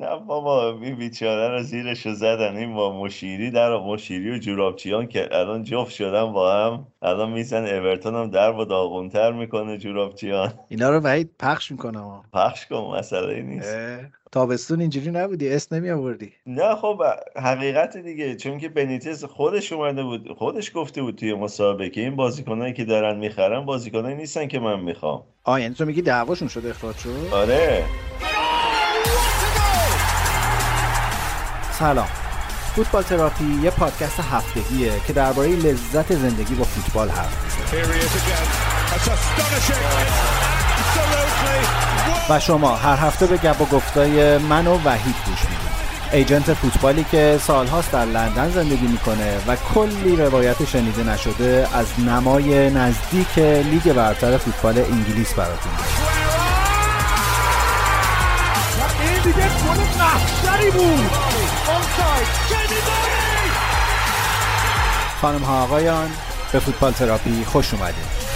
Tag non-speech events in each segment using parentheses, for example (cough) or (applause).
نه بابا بی بیچاره رو زیرش زدن این با مشیری در مشیری و جورابچیان که الان جفت شدن با هم. الان میزن اورتون هم در با داغونتر می‌کنه جورابچیان. اینا رو وحید پخش می‌کنم پخش کن مسئله نیست. تابستون اینجوری نبودی اس نمی آوردی نه خب حقیقت دیگه چون که بنیتز خودش اومده بود خودش گفته بود توی مسابقه که این بازیکنایی که دارن می‌خرن بازیکنایی نیستن که من می‌خوام. آ یعنی تو میگی دعواشون شده اخراج شد؟ آره. سلام. فوتبال تراپی یه پادکست هفتگیه که درباره لذت زندگی با فوتبال حرف و شما هر هفته به گپ و گفتای من و وحید گوش می‌دید. ایجنت فوتبالی که سالهاست در لندن زندگی می‌کنه و کلی روایت شنیده نشده از نمای نزدیک لیگ برتر فوتبال انگلیس براتون این دیگه گل محشری بود. خانم ها آقایان به فوتبال تراپی خوش اومدید.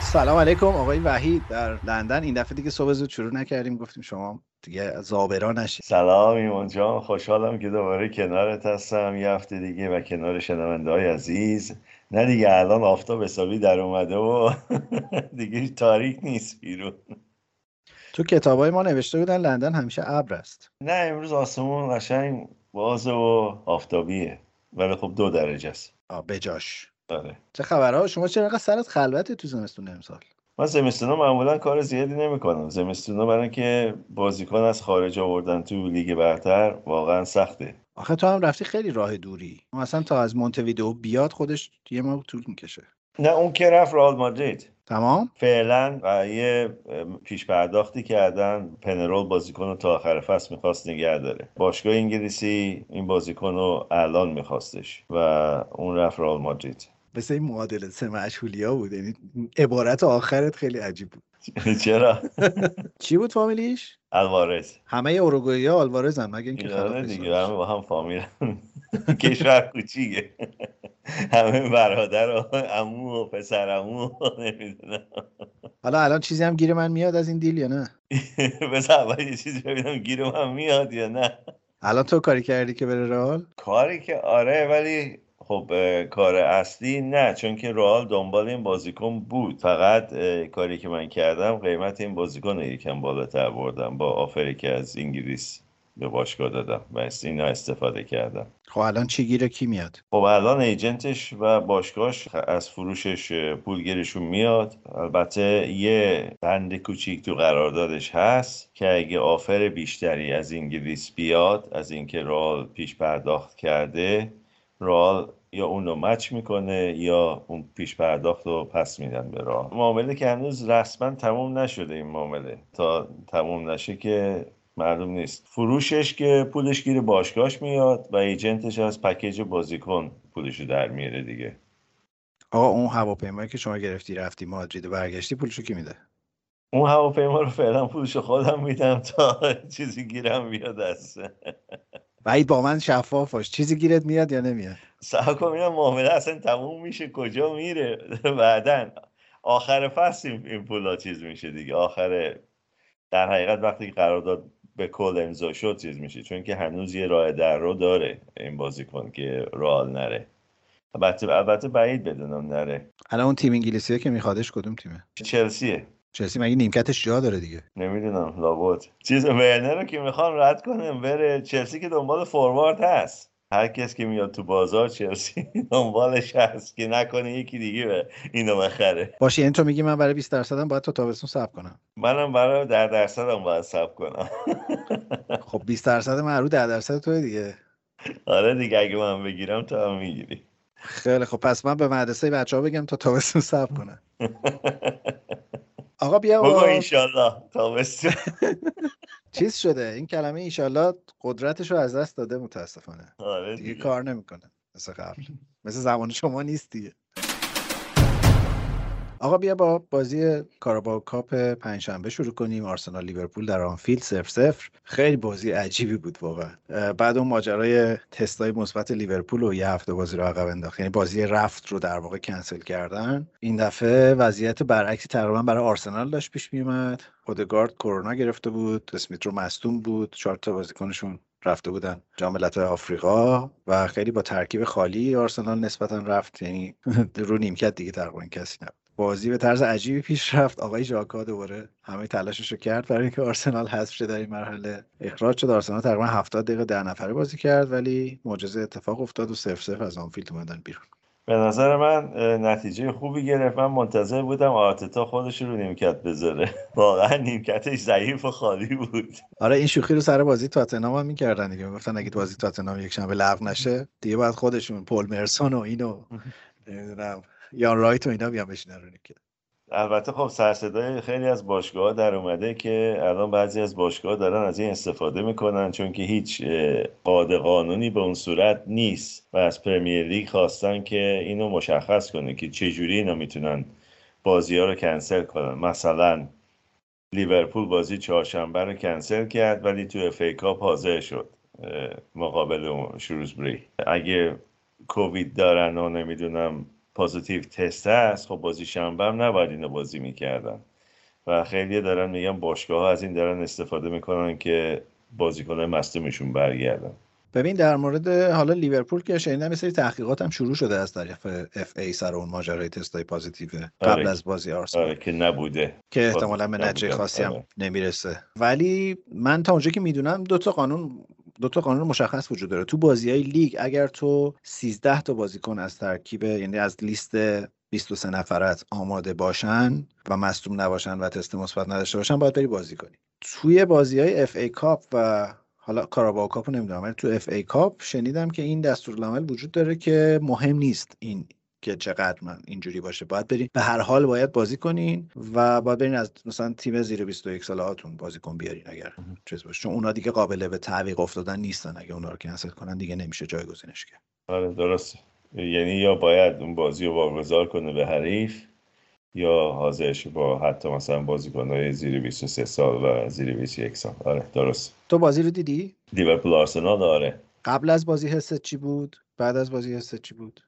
سلام علیکم آقای وحید در لندن. این دفعه دیگه صبح زود شروع نکردیم. گفتیم شما دیگه زابرا نشید. سلام ایمان جان. خوشحالم که دوباره کنارت هستم. یه هفته دیگه و کنار شنونده های عزیز. نه دیگه الان آفتاب حسابی در اومده و (laughs) دیگه تاریک نیست بیرون. تو کتابای ما نوشته بودن لندن همیشه ابر است. نه امروز آسمون قشنگ بازه و آفتابیه. ولی خب دو درجه است. بجاش آره. چه خبرها؟ شما چرا سرت خلوته تو زمستون امسال؟ من زمستونا معمولا کار زیادی نمی‌کنم. زمستونا برای که بازیکن از خارج آوردن تو لیگ برتر واقعا سخته. آخه تو هم رفتی خیلی راه دوری. مثلا تا از مونتویدئو بیاد خودش یه ماه طول می‌کشه. نه اون که رفت رئال مادرید. تمام؟ فعلا و یه پیش پرداختی کردن پنرول بازیکن رو تا آخر فصل می‌خواست نگه داره. باشگاه انگلیسی این بازیکن رو الان میخواستش و اون رفت رئال مادرید. مثل این معادله سه مشهولیا بود یعنی عبارت آخرت خیلی عجیب بود. (laughs) چرا؟ (laughs) چی بود فامیلیش؟ الوارز همه اوروگوئه آلوارز هم مگه اینکه دیگه همه با هم فامیل (laughs) کشور کوچیکه. همه برادر و عمو و پسر عمو نمی‌دونم. حالا الان چیزی هم گیر من میاد از این دیل یا نه؟ (laughs) بس اول یه چیزی ببینم گیر من میاد یا نه. الان تو کاری کردی که بره رئال؟ کاری که آره ولی خب کار اصلی نه چون که رئال دنبال این بازیکن بود. فقط کاری که من کردم قیمت این بازیکن یکم بالاتر بردم با آفری که از انگلیس به باشگاه دادم و از اینا استفاده کردم. خب الان چی گیره کی میاد؟ خب الان ایجنتش و باشگاهش از فروشش پولگیرشون میاد. البته یه بند کوچیک تو قراردادش هست که اگه آفر بیشتری از انگلیس بیاد از اینکه رال پیش پرداخت کرده رال یا اون رو مچ می‌کنه یا اون پیش پرداخت رو پس میدن به راه معامله که هنوز رسما تموم نشده این معامله. تا تموم نشه که معلوم نیست. فروشش که پولش گیر باشگاهش میاد و ایجنتش از پکیج بازیکن پولش رو در میاره دیگه. آقا اون هواپیمایی که شما گرفتی رفتی مادرید و برگشتی پولشو کی میده؟ اون هواپیما رو فعلا پولشو خودم میدم تا چیزی گیرم بیاد دست وحید با من شفاف باش. چیزی گیرت میاد یا نمیاد؟ سعی کن اینا معامله اصلا تموم میشه کجا میره؟ بعدا آخر فصل این پولا چیز میشه دیگه. آخر در حقیقت وقتی قرارداد به کل امضا شد چیز میشه چون که هنوز یه راه در رو داره این بازیکن که رال نره. البته البته بعید بدونم نره. الان اون تیم انگلیسیه که میخوادش کدوم تیمه؟ چلسیه. چلسی مگه نیمکتش جا داره دیگه؟ نمی‌دونم لابد. چیز ورنر رو که می‌خوان رد کنم بره چلسی که دنبال فوروارد هست. هر کس که میاد تو بازار چلسی (laughs) دنبالش هست که نکنه یکی دیگه به اینو بخره. باشه یعنی تو میگی من برای 20 درصدم باید تا تابستون صبر کنم. منم برای در درصدم باید صبر کنم. (laughs) خب 20 درصد من رو 10 درصد توی دیگه. آره دیگه اگه من بگیرم تو هم می‌گیری. خیلی خب پس من به مدرسه بچه ها بگم تا تابستون صبر کنم (laughs) آقا بیا بگو انشالله تابستون. چیز شده. این کلمه انشالله قدرتش رو از دست داده متاسفانه. آره دیگه. کار نمی‌کنه مثل قبل. مثل زمان شما نیست دیگه. آقا بیا با بازی Carabao Cup پنجشنبه شروع کنیم. آرسنال لیورپول در آنفیلد 0 0 خیلی بازی عجیبی بود واقعا. بعد اون ماجرای تستای مثبت لیورپول و یه هفته بازی رو عقب انداخت. یعنی بازی رفت رو در واقع کنسل کردن. این دفعه وضعیت برعکسی تقریبا برای آرسنال داشت پیش میومد اودگارد کرونا گرفته بود. اسمیت رو مصدوم بود. چهار تا بازیکنشون رفته بودن جام آفریقا و خیلی با ترکیب خالی آرسنال نسبتا رفت. یعنی (laughs) رو نیمکت دیگه تقریبا کسی نبود. بازی به طرز عجیبی پیش رفت. آقای ژاکا دوباره همه تلاشش رو کرد برای اینکه آرسنال حذف شه. در این مرحله اخراج شد. آرسنال تقریبا 70 دقیقه در نفره بازی کرد ولی معجزه اتفاق افتاد و 0 0 از آنفیلد اومدن بیرون. به نظر من نتیجه خوبی گرفت. من منتظر بودم آرتتا خودش رو نیمکت بذاره. (laughs) واقعا نیمکتش ضعیف و خالی بود. آره این شوخی رو سر بازی تاتنهام هم می‌کردن دیگه. می‌گفتن اگه بازی تاتنهام یک شنبه لغو نشه دیگه بعد خودشون پول مرسون و اینو. (laughs) نمی‌دونم. یان رایت و اینا بیان بشینن رو نیمکت البته خب سرصدای خیلی از باشگاه در اومده که الان بعضی از باشگاه دارن از این استفاده می‌کنن چون که هیچ قاعده قانونی به اون صورت نیست و از پرمیر لیگ خواستن که اینو مشخص کنه که چجوری اینا می‌تونن بازی ها رو کنسل کنن. مثلا لیورپول بازی چهارشنبه رو کنسل کرد ولی تو FA Cup حاضر شد مقابل شروزبری. اگه کووید دارن و نمی‌دونم positive test هست خب بازی شنبه هم نباید اینو بازی می‌کردن. و خیلی دارن میگن باشگاه ها از این دارن استفاده می‌کنن که بازیکن مصدومشون برگردن. ببین در مورد حالا لیورپول که شنیدم یه سری تحقیقات هم شروع شده از طریق FA سر اون ماجرای تستای positive قبل آره. از بازی آرسنال. آره که نبوده. که احتمالا به نتیجه خاصی هم آره. نمی‌رسه. ولی من تا اونجا که می‌دونم دو تا قانون دو تا قانون مشخص وجود داره. تو بازی های لیگ اگر تو 13 تا بازیکن از ترکیب یعنی از لیست 23 نفرت آماده باشن و مصدوم نباشن و تست مثبت نداشته باشن باید بری بازی کنی. توی بازی های FA Cup و حالا Carabao Cup نمی‌دونم ولی تو FA Cup شنیدم که این دستورالعمل وجود داره که مهم نیست این که چقدر من اینجوری باشه. باید برین. به هر حال باید بازی کنین و باید برین از مثلا تیم زیر 21 ساله هاتون بازیکن بیارین اگر چیز باشه. چون اونا دیگه قابل به تعویق افتادن نیستن. اگه اونا رو کنسل کنن دیگه نمیشه جایگزینش کرد. آره درسته. یعنی یا باید اون بازی رو واگذار کنه به حریف یا حاضرش با حتی مثلا بازیکن‌های زیر 23 سال و زیر 21 سال. آره درست تو بازی رو دیدی؟ لیورپول آرسنال آره. قبل از بازی حست چی بود؟ بعد از بازی حست چی بود؟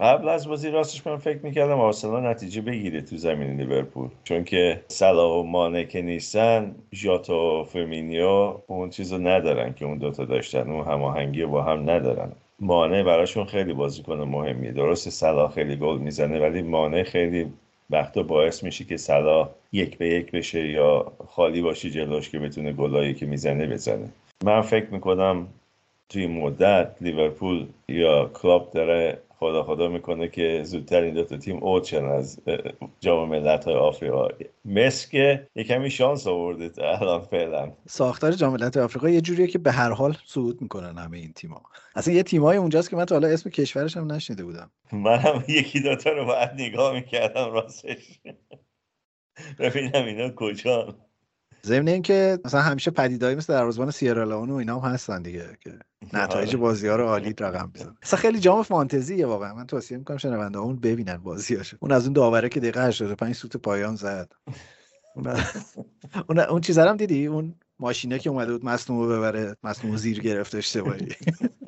قبل از بازی راستش من فکر می‌کردم آرسنال نتیجه بگیره تو زمین لیورپول. چون که صلاح و مانه که نیستن ژاتا و فرمینیو اون چیزو ندارن که اون دوتا داشتن. اون هماهنگی با هم ندارن. مانه براشون خیلی بازیکن مهمیه. درست صلاح خیلی گل می‌زنه ولی مانه خیلی وقتا باعث میشه که صلاح یک به یک بشه یا خالی باشی جلوش که بتونه گلایی که می‌زنه بزنه. من فکر می‌کنم توی مدت لیورپول یا کلاب داره خدا خدا می‌کنه که زودتر این دوتا تیم اوت شن از جام ملت های آفریقا. مصر که یه کمی شانس آورده الان فعلا. ساختار جام ملت آفریقا یه جوریه که به هر حال صعود می‌کنن همه این تیم‌ها. اصلا یه تیمای اونجاست که من تا حالا اسم کشورش هم نشنیده بودم. من هم یکی دوتا رو باید نگاه می‌کردم راستش. ببینم اینا کجا ضمن اینکه مثلا همیشه پدیدایی مثل دروازه‌بان سیرالئون و اینا هم هستن دیگه که (laughs) نتایج آره. بازی ها رو عالی (laughs) رقم بزنن مثلا خیلی جام فانتزیه واقعا. من توصیه می‌کنم شنونده اون ببینن بازیاشو. اون از اون داوره که دقیقه 85 سوت پایان زد. (laughs) اون اون چیزا هم دیدی؟ اون ماشینه که اومده بود مصنوع ببره مصنوع زیر گرفته اشتباهی.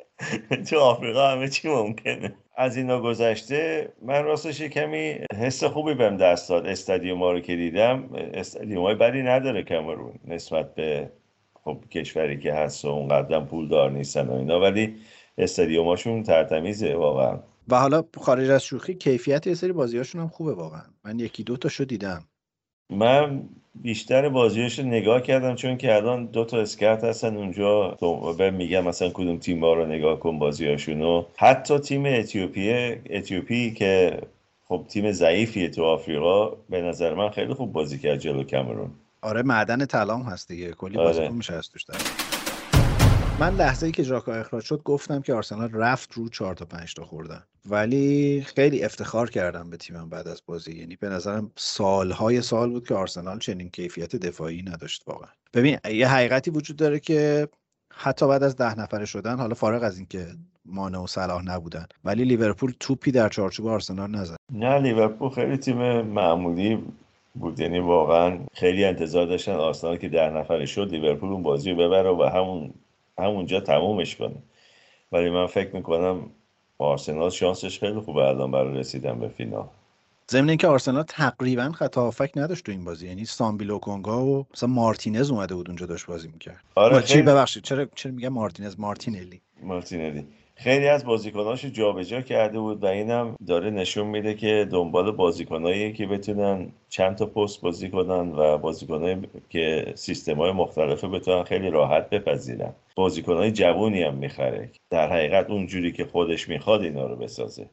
(laughs) تو آفریقا همه چی ممکنه. از اینا گذشته من راستش کمی حس خوبی بهم دست داد. استادیوم ها رو که دیدم استادیوم های بدی نداره کمرون نسبت به خب کشوری که هست و اونقدر پول دار نیستن و اینا ولی استادیوماشون ترتمیزه واقعا. و حالا خارج از شوخی کیفیت یه سری بازیاشون هم خوبه واقعا. من یکی دو تاشو دیدم. من بیشتر بازیش رو نگاه کردم چون که الان دو تا scout هستن اونجا بهم میگن مثلا کدوم تیم ها رو نگاه کن بازیاشونو حتی تیم اتیوپی اتیوپی که خب تیم ضعیفیه تو آفریقا به نظر من خیلی خوب بازی کرد جلو کامرون. آره معدن طلام هست دیگه. کلی آره. بازیکن میشه از توش من لحظه ای که ژاکا اخراج شد گفتم که آرسنال رفت رو 4 تا 5 تا خوردن. ولی خیلی افتخار کردم به تیمم بعد از بازی. یعنی به نظرم سالهای سال بود که آرسنال چنین کیفیت دفاعی نداشت واقعا. ببین یه حقیقتی وجود داره که حتی بعد از ده نفره شدن حالا فارغ از اینکه مانه و صلاح نبودن ولی لیورپول توپی در چارچوب آرسنال نزد. نه لیورپول خیلی تیم معمولی بود. یعنی واقعا خیلی انتظار داشتن آرسنال که ده نفره شد لیورپول اون بازی رو ببره و همون همونجا تمومش کنه. ولی من فکر می‌کنم آرسنال شانسش خیلی خوبه الان برای رسیدن به فینال. ضمن اینکه آرسنال تقریبا خطا هافک نداشت تو این بازی. یعنی سامبیلو کنگا و مثلا مارتینز اومده بود اونجا داشت بازی می‌کرد. آره چی ببخشید چرا چرا میگم مارتینز؟ مارتینلی. مارتینلی. خیلی از بازیکناشو جابجا کرده بود و اینم داره نشون میده که دنبال بازیکنایی که بتونن چند تا پست بازی کنن و بازیکنایی که سیستم های مختلفه بتونن خیلی راحت بپذیرن. بازیکنای جوونی هم می‌خره. در حقیقت اونجوری که خودش می‌خواد اینا رو بسازه.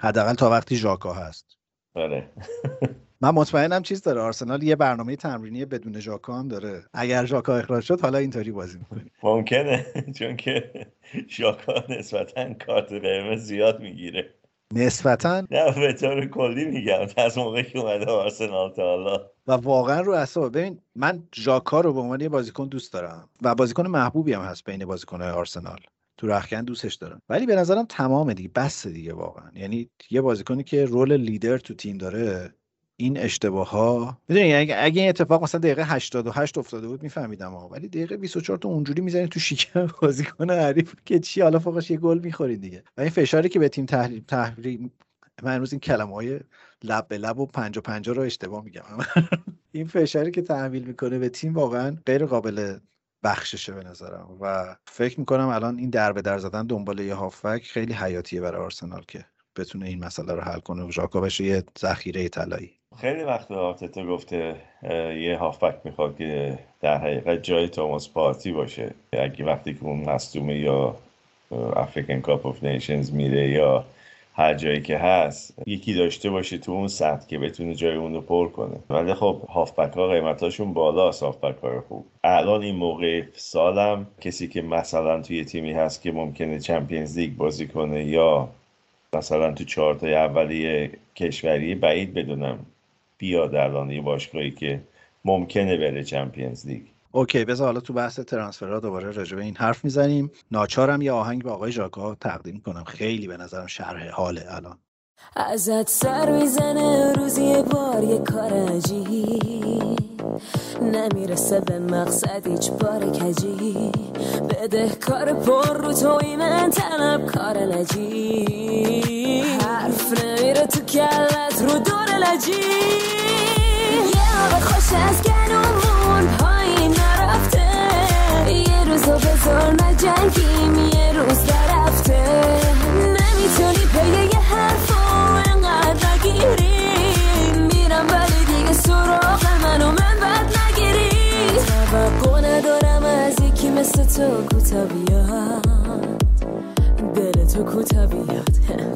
حداقل تا وقتی ژاکا هست. آره. (laughs) من مطمئنم چیز داره. آرسنال یه برنامه تمرینی بدون ژاکا هم داره. اگر ژاکا اخراج شد حالا اینطوری بازی می‌کنه. ممکنه. (laughs) چون که ژاکا نسبتا کارت قرمز زیاد می‌گیره. نسبتا؟ نه به طور کلی میگم. از موقعی که اومده آرسنال تا حالا. و واقعا رو اصلا ببین من ژاکا رو به عنوان یه بازیکن دوست دارم. و بازیکن محبوبی هم هست بین بازیکن‌های آرسنال. تو رخکن دوستش دارم. ولی به نظرم تمام دیگه. بس دیگه واقعا. یعنی یه بازیکنی که رول لیدر تو تیم داره این اشتباه ها می‌دونی اگه, اگه این اتفاق مثلا دقیقه 88 افتاده بود میفهمیدم ها ولی دقیقه 24 تا اونجوری می‌زنی تو شکم (laughs) بازیکن حریف که چی حالا فوقش یه گل می‌خورید دیگه. و این فشاری که به تیم تحریم تحریم من امروز این کلمه های لب به لب و پنج و پنجا رو اشتباه میگم. (laughs) این فشاری که تحویل می‌کنه به تیم واقعا غیر قابل بخششه به نظرم. و فکر می‌کنم الان این در به در زدن دنبال یه هافک خیلی حیاتیه برای آرسنال که بتونه این مسئله رو حل کنه و ژاکا بشه یه ذخیره طلایی. خیلی وقت آرتتا گفته یه هافبک می‌خواد که در حقیقت جای توماس پارتی باشه. اگه وقتی که اون مصدومه یا African Cup of Nations میره یا هر جایی که هست یکی داشته باشه تو اون سطح که بتونه جای اون رو پر کنه. ولی خب هافبک ها قیمتاشون بالا هافبک های خوب. الان این موقع سال هم کسی که مثلا توی تیمی هست که ممکنه Champions League بازی کنه یا مثلا تو چهارتای اولیه کشوری بعید بدونم بیاد الان یه باشگاهی که ممکنه بره Champions League. اوکی بذار حالا تو بحث ترانسفرها دوباره راجع به این حرف می‌زنیم. ناچارم یه آهنگ به آقای ژاکا تقدیم کنم. خیلی به نظرم شرح حاله الان. ازت سر می‌زنه روزی بار یه کار عجیب. نمی‌رسه به مقصد هیچ بار کجی. بده کار پر رو توی من طلب کار نجی. حرف نمیره تو کلت رو دور لجی. یه آب خوش از گنومون پایین نرفته. یه روزو بذار نجنگیم یه روز تو کوتا بیاد دل تو کوتا بیاد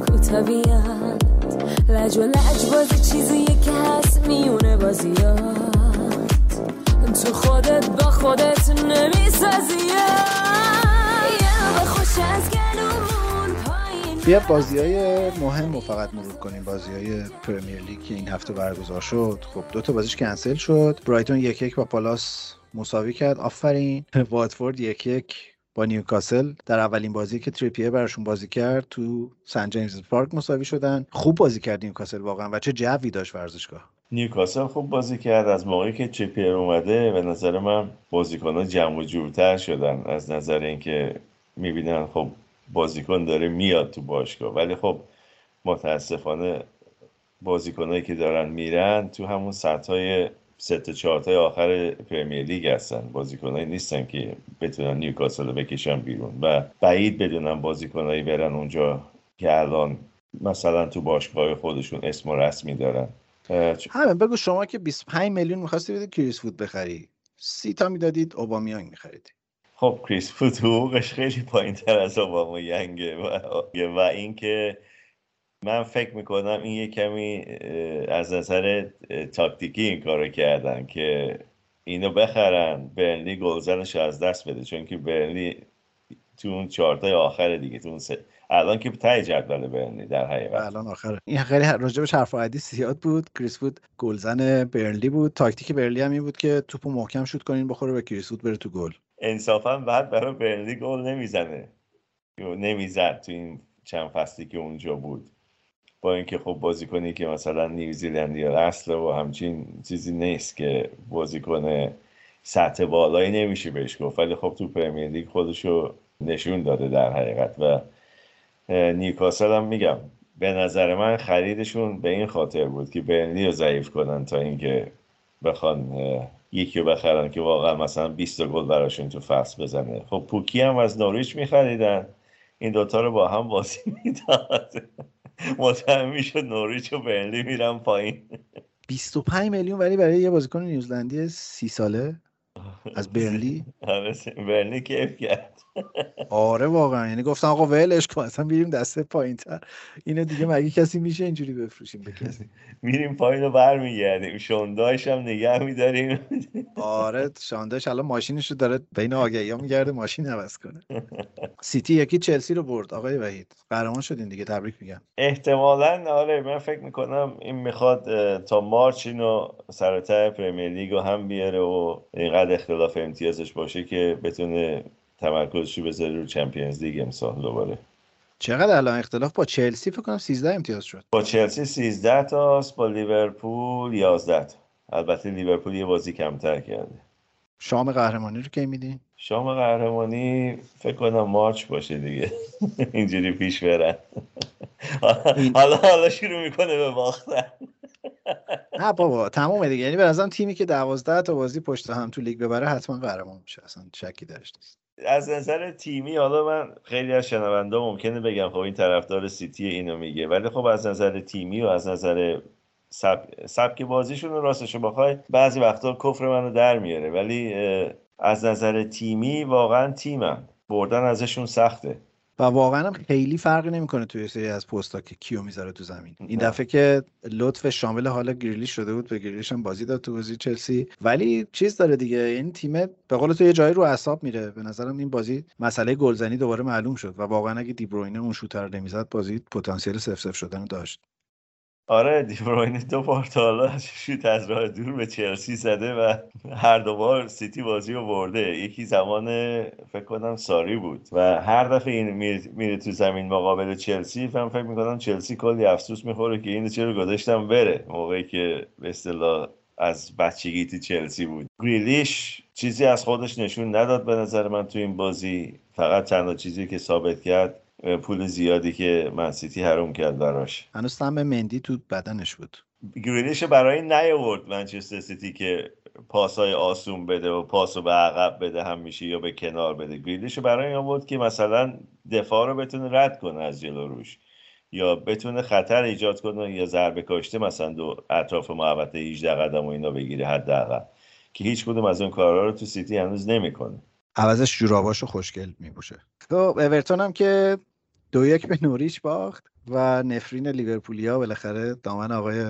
کوتا بیاد لج و لج بازی چیزیه که هست میونه بازیات. تو خودت با خودت بیا بازی های مهم رو فقط مرور کنیم. بازی های Premier League که این هفته برگزار شد. خب دو تا بازیش کنسل شد. برایتون یک یک با پالاس مساوی کرد. آفرین. (laughs) واتفورد یک یک با نیوکاسل در اولین بازی که تریپیه براشون بازی کرد تو سن جیمز پارک مساوی شدن. خوب بازی کرد نیوکاسل واقعا و چه جوی داشت ورزشگاه. نیوکاسل خوب بازی کرد. از موقعی که تریپیر اومده به نظر من بازیکنان جمع و جورتر شدن. از نظر اینکه می‌بینن خب بازیکن داره میاد تو باشگاه. ولی خب متاسفانه بازیکنایی که دارن میرن تو همون سطح های سه تا چهار آخر پرمیر لیگ هستن. بازیکنایی نیستن که بتونن نیوکاسل رو بکشن بیرون و بعید بدونن بازیکنایی برن اونجا که الان مثلا تو باشگاه خودشون اسم و رسمی دارن. همه بگو شما که 25 میلیون می‌خواستی بدید کریس فود بخری. سی تا می‌دادید اوبامیانگ میخریدی. خب کریس فود حقوقش خیلی پایین تر از اوبامیانگه و, و اینکه من فکر می‌کنم این یه کمی از نظر تاکتیکی این کارو کردن که اینو بخرن برنلی گلزنش از دست بده چون که برنلی تو اون چهارتای آخر دیگه تو اون سه الان که ته جدول برنلی در حقیقت. الان آخره. این خیلی راجبش حرف عادی زیاد بود. کریس وود گلزن برنلی بود. تاکتیک برنلی هم این بود که توپو محکم شوت کنین بخوره به کریس وود بره تو گل. انصافا بعد برای برنلی گل نمی‌زنه. نمی‌زد تو این چند فصلی که اونجا بود. با اینکه خب بازیکنی که مثلا نیوزیلندی یا اصل و همچین چیزی نیست که بازیکن سطح بالایی نمیشه بهش گفت. ولی خب تو پرمیر لیگ خودشو نشون داده در حقیقت و نیوکاسل هم میگم به نظر من خریدشون به این خاطر بود که برنلی رو ضعیف کنن تا اینکه بخوان یکی رو بخرن که واقعا مثلا 20 گل براشون تو فصل بزنه. خب پوکی هم از نوریچ میخریدن. این دوتا رو با هم بازی می‌داد. مطمئن می‌شد نوریچ و برنلی میرن پایین. 25 میلیون ولی برای یه بازیکن نیوزلندی سی ساله؟ از برنلی آره، برنلی کیف کرد. آره واقعا. یعنی گفتم آقا ولش کن اصلا میریم دسته پایین تر اینو دیگه مگه کسی میشه اینجوری بفروشیم؟ به کسی. میریم پایین رو برمیگردیم. شونداش هم نگه میداریم. آره شانداش الان ماشینش رو داره بین آگهی ها میگرده ماشین عوض کنه. سیتی یکی چلسی رو برد آقای وحید. قهرمان شدین دیگه تبریک میگم. احتمالا آره من فکر می‌کنم این می‌خواد تا مارچ اینو سرتر پرمیر لیگ هم بیاره و اینقدر اختلاف امتیازش باشه که بتونه تمرکزشو بذاره رو چمپیونز لیگ امسال دوباره. چقدر الان اختلاف؟ با چلسی فکر کنم 13 امتیاز شد. با چلسی 13 تاست با لیورپول 11 تا. البته لیورپول یه بازی کمتر کرده. شام قهرمانی رو کی میدین؟ شام قهرمانی فکر کنم مارچ باشه دیگه. (laughs) اینجوری پیش برن. حالا حالا شروع می‌کنه به باختن. نه بابا تمومه دیگه. یعنی به تیمی که 12 تا بازی پشت هم تو لیگ ببره حتما قهرمان میشه. اصلا شکی درش نیست. از نظر تیمی حالا من خیلی از شنونده ممکنه بگم خب این طرفدار سیتی اینو میگه. ولی خب از نظر تیمی و از نظر سب... سبک بازیشون رو راستش بخوای بعضی وقتا کفر منو در میاره. ولی از نظر تیمی واقعا تیمن. بردن ازشون سخته. و واقعا هم خیلی فرقی نمی‌کنه توی سری از پستا که کیو می‌ذاره تو زمین. این دفعه که لطف شامل حال گریلیش شده بود به گریلیش هم بازی داد تو بازی چلسی. ولی چیز داره دیگه این تیم به قول تو یه جایی رو اعصاب میره. به نظرم این بازی مسئله گلزنی دوباره معلوم شد. و واقعا اگه دیبروینه اون شوتر نمی‌زد بازی پتانسیل سف سف شدن داشت. آره دیبروینه دو بار تا حالا شوت از راه دور به چلسی زده و هر دو بار سیتی بازی رو برده. یکی زمان فکر کنم ساری بود و هر دفعه این میره, تو زمین مقابل چلسی فهم فکر می‌کنم چلسی کلی افسوس می‌خوره که اینو چرا گذاشتم بره. موقعی که به اصطلاح از بچگی تو چلسی بود. گریلیش چیزی از خودش نشون نداد به نظر من تو این بازی. فقط تنها چیزی که ثابت کرد پول زیادی که منسیتی حروم کرد براش. هنوز سم مندی تو بدنش بود. گریلیش برای نیاورد منچستر سیتی که پاسای آسون بده و پاسو به عقب بده هم میشه یا به کنار بده. گریلیش برای این آورد که مثلا دفاع رو بتونه رد کنه از جلو روش. یا بتونه خطر ایجاد کنه یا ضربه کاشته مثلا دو اطراف محوطه 18 قدم و اینا بگیره حداقل. که هیچ کدوم از اون کارا رو تو سیتی هنوز نمی‌کنه. عوضش جوراباشو خوشگل میپوشه. خب اورتون هم که دو یک به نوریچ باخت و نفرین لیورپولیا بالاخره دامن آقای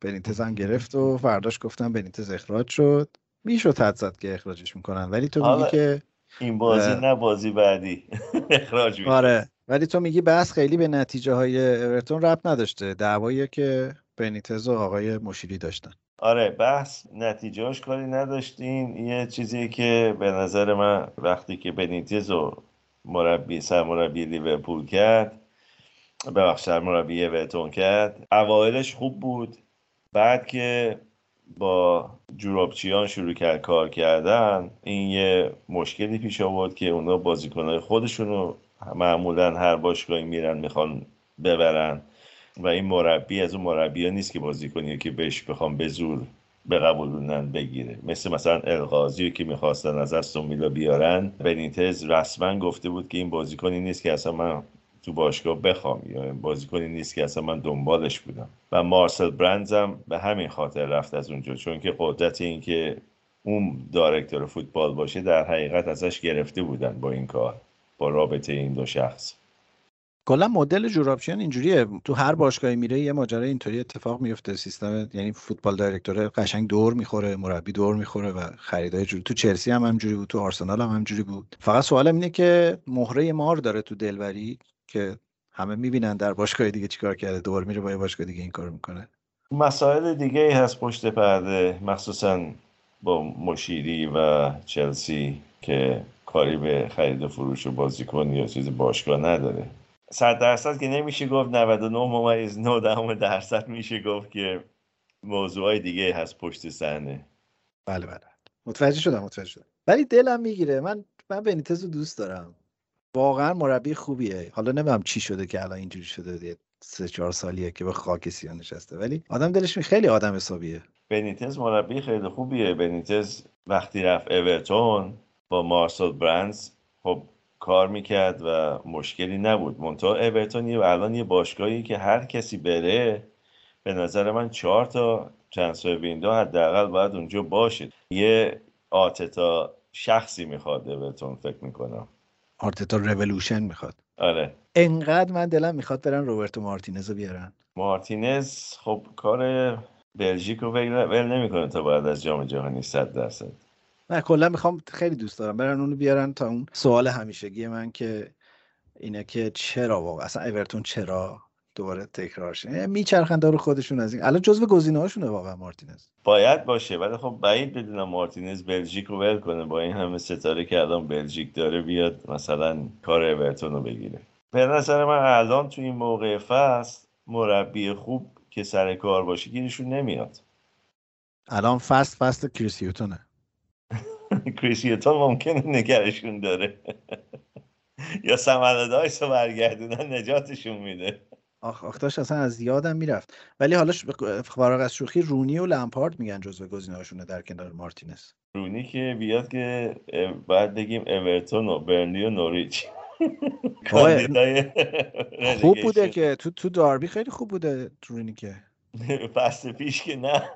بنیتز هم گرفت و فرداش گفتم بنیتز اخراج شد. می‌شد حد زد که اخراجش می‌کنن ولی تو میگی که این بازی نه بازی بعدی. (laughs) اخراج میشه آره. ولی تو میگی بحث خیلی به نتیجه های اورتون رب نداشته دعوایی که بنیتز و آقای مشیری داشتن. آره بحث نتیجهش کاری نداشتین. یه چیزی که به نظر من وقتی که بنیتز و مربی سرمربی لیورپول کرد. ببخش سرمربی اورتون کرد. اوایلش خوب بود. بعد که با جورابچیان شروع کرد کار کردن این یه مشکلی پیش آورد که اونا بازیکنهای خودشونو معمولا هر باشگاهی میرن می‌خوان ببرن. و این مربی از اون مربی نیست که بازیکنی که بهش بخوام به زور بقبولونن بگیره. مثل مثلا الغازی که می‌خواستن از استون بیارن بنیتز رسما گفته بود که این بازیکنی نیست که اصلا من تو باشگاه بخوام یا بازیکنی نیست که اصلا من دنبالش بودم. و مارسل برندز هم به همین خاطر رفت از اونجا چون که قدرت این که اون دایرکتور فوتبال باشه در حقیقت ازش گرفته بودن با این کار با رابطه این دو شخص. کلا مدل جورابچیان اینجوریه. تو هر باشگاهی میره یه ماجرا اینطوری اتفاق میفته. سیستم یعنی فوتبال دایرکتور قشنگ دور می‌خوره مربی دور می‌خوره و خریدای جوری. تو چلسی هم همجوری بود تو آرسنال هم همجوری بود. فقط سوالم اینه که مهره مار داره تو دلبری که همه می‌بینن در باشگاه دیگه چیکار کرده. دوباره میره با یه باشگاه دیگه این کار می‌کنه. مسائل دیگه هست پشت پرده. مخصوصا با مشیری و چلسی که کاری به خرید و فروش و بازیکن یا چیز باشگاه نداره. صد درصد که نمیشه گفت 99 ممیز 9 درصد میشه گفت که موضوع دیگه هست پشت صحنه. بله بله. متوجه شدم متوجه شدم. ولی دلم می‌گیره. من من بنیتز رو دوست دارم. واقعا مربی خوبیه. حالا نمی‌دونم چی شده که الان اینجوری شده سه چهار سالیه که به خاک سیاه نشسته. ولی آدم دلش می خیلی آدم حسابیه. بنیتز مربی خیلی خوبیه. بنیتز وقتی رفت اورتون با مارسل برندز خب کار می‌کرد و مشکلی نبود. منتها اورتون و الان یه باشگاهی که هر کسی بره به نظر من چهار تا ترانسفر ویندو حداقل باید اونجا باشید یه آتتا شخصی می‌خواد اورتون فکر می‌کنم. آرتتا رولوشن می‌خواد. آره. انقدر من دلم می‌خواد برن روبرتو مارتینز رو بیارن. مارتینز خب کار بلژیک رو ول نمی‌کنه تا بعد از جام جهانی 100 درصد. من کلا می‌خوام خیلی دوست دارم برن اونو بیارن تا اون سوال همیشگی من که اینه که چرا واقعا؟ اصلا اورتون چرا دوباره تکرار شه؟ میچرخن دارو خودشون از این. الان جزو گزینه هاشونه واقعا مارتینز. باید باشه ولی خب بعید بدونم مارتینز بلژیک رو ول کنه با این همه ستاره که الان بلژیک داره بیاد مثلا کار اورتون رو بگیره. به نظر من الان تو این موقع فصل مربی خوب که سر کار باشه گیرشون نمیاد. الان فصل فصل کریسیوتونه (laughs) کریسیوتون ممکنه نگرشون داره. یا سمندایس رو برگردونن نجاتشون میده. آخ آخ داشت اصلا از یادم می‌رفت. ولی حالا فارغ از شوخی رونی و لمپارد میگن جزو گزینه‌هاشونه در کنار مارتینز. رونی که بیاد که بعد بگیم اورتون و برنلی و نوریچ. (laughs) خوب بوده که. تو تو داربی خیلی خوب بوده رونی که. (laughs) فصل پیش که نه.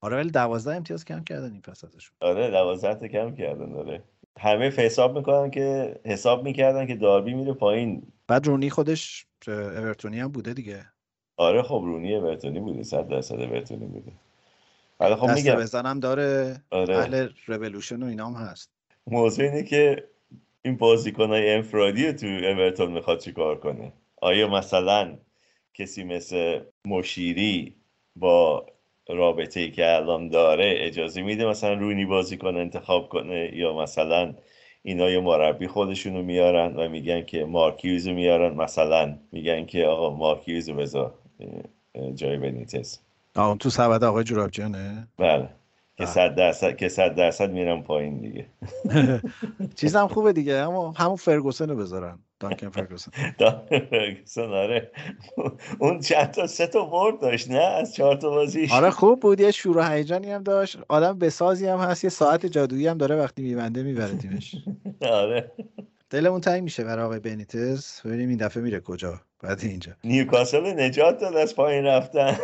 آره ولی دوازده امتیاز کم کردن این پس ازشون. آره دوازده تا کم کردن داره همه حساب می‌کنن که حساب می‌کردن که داربی میره پایین. بعد رونی خودش اورتونی هم بوده دیگه. آره خب رونی اورتونی بوده صد درصد اورتونی بوده. حالا خب میگم. بزنم داره. آره. اهل رولوشن و اینام هست. موضوع اینه که این بازیکنای انفرادی تو اورتون می‌خواد چیکار کنه؟ آیا مثلا کسی مثل مشیری با رابطه ای که الان داره اجازه میده مثلا رونی بازیکن انتخاب کنه یا مثلا اینا یه مربی خودشونو میارن و میگن که مارکیوزو میارن مثلا میگن که آقا مارکیوزو بذار جای بنیتز آه تو سبد آقای جورابجانه؟ بله. که صد درصد که صد درصد میرم پایین دیگه. (laughs) چیزم خوبه دیگه اما همون فرگوسن رو بذارن دانکن فرگوسن. (laughs) فرگوسن آره. اون چند تا سه تا برد داشت نه؟ از چهار تا بازیش آره خوب بود. یه شور و هیجانی هم داشت. آدم بسازی هم هست یه ساعت جادویی هم داره وقتی میبنده می‌بره تیمش. (laughs) آره. دلمون تنگ میشه برای آقای بنیتز. ببینیم این دفعه میره کجا بعد اینجا. نیوکاسل نجات داد از پایین رفتن.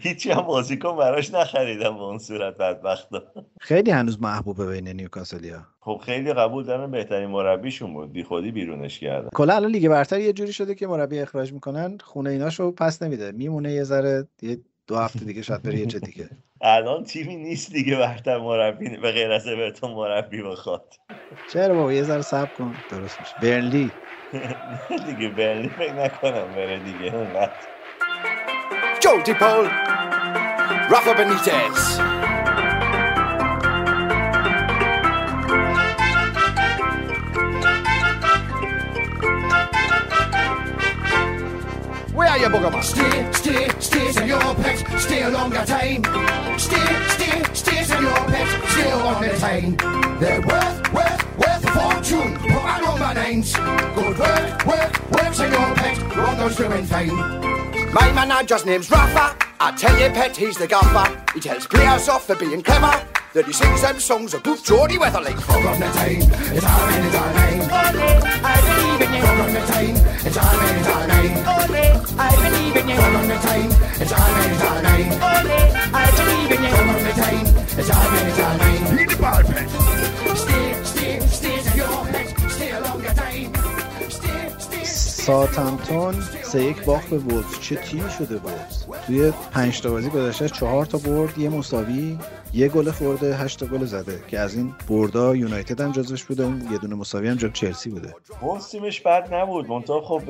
هیچی هم بازیکن براش نخریدم به اون صورت بدبختا. خیلی هنوز محبوبه بین نیوکاسلیا خب خیلی قبول دارن بهترین مربیشون بود. بی خودی بیرونش کردن. کلا الان لیگ برتر یه جوری شده که مربی اخراج می‌کنن خونه ایناشو پس نمیده. میمونه یه ذره یه دو هفته دیگه شاید بره یه جا دیگه. الان تیمی نیست دیگه برتر مربی به غیر از اورتون مربی بخواد. چرا بابا؟ یه ذره صبر کن. درست میشه. برنلی. (laughs) دیگه برنلی فکر نکنم بره دیگه اونقدر. Goldie Paul, Rafa Benitez. Where are you, Boogerman? Steer, steer, steer, and your pets steer longer time. Steer, steer, steer, and your pets steer on the time. They're worth, worth, worth a fortune. Put on all my names. Good work, work, work and your pets won't go through in fame. My manager's name's Rafa. I tell you, pet, he's the gaffer. He tells players off for being clever. That he sings them songs of Booth Geordie Weatherly. Fuck on the time, it's all mine, it's all mine. I believe in you. Fuck on the time, it's all mine, it's all mine. I believe in you. Fuck on the time, it's all mine, it's all mine. I believe in you. Fuck on the time, it's all mine, it's all mine. ساتمتون سه یک باخت به وولز چه تیمی شده وولز توی پنج تا بازی گذشته چهار تا برد یه مساوی یه گل خورده هشت تا گل زده که از این بردا یونایتد هم جزوش بوده اون یه دونه مساوی هم جلو چلسی بوده. وولز تیمش بد نبود. منتها خب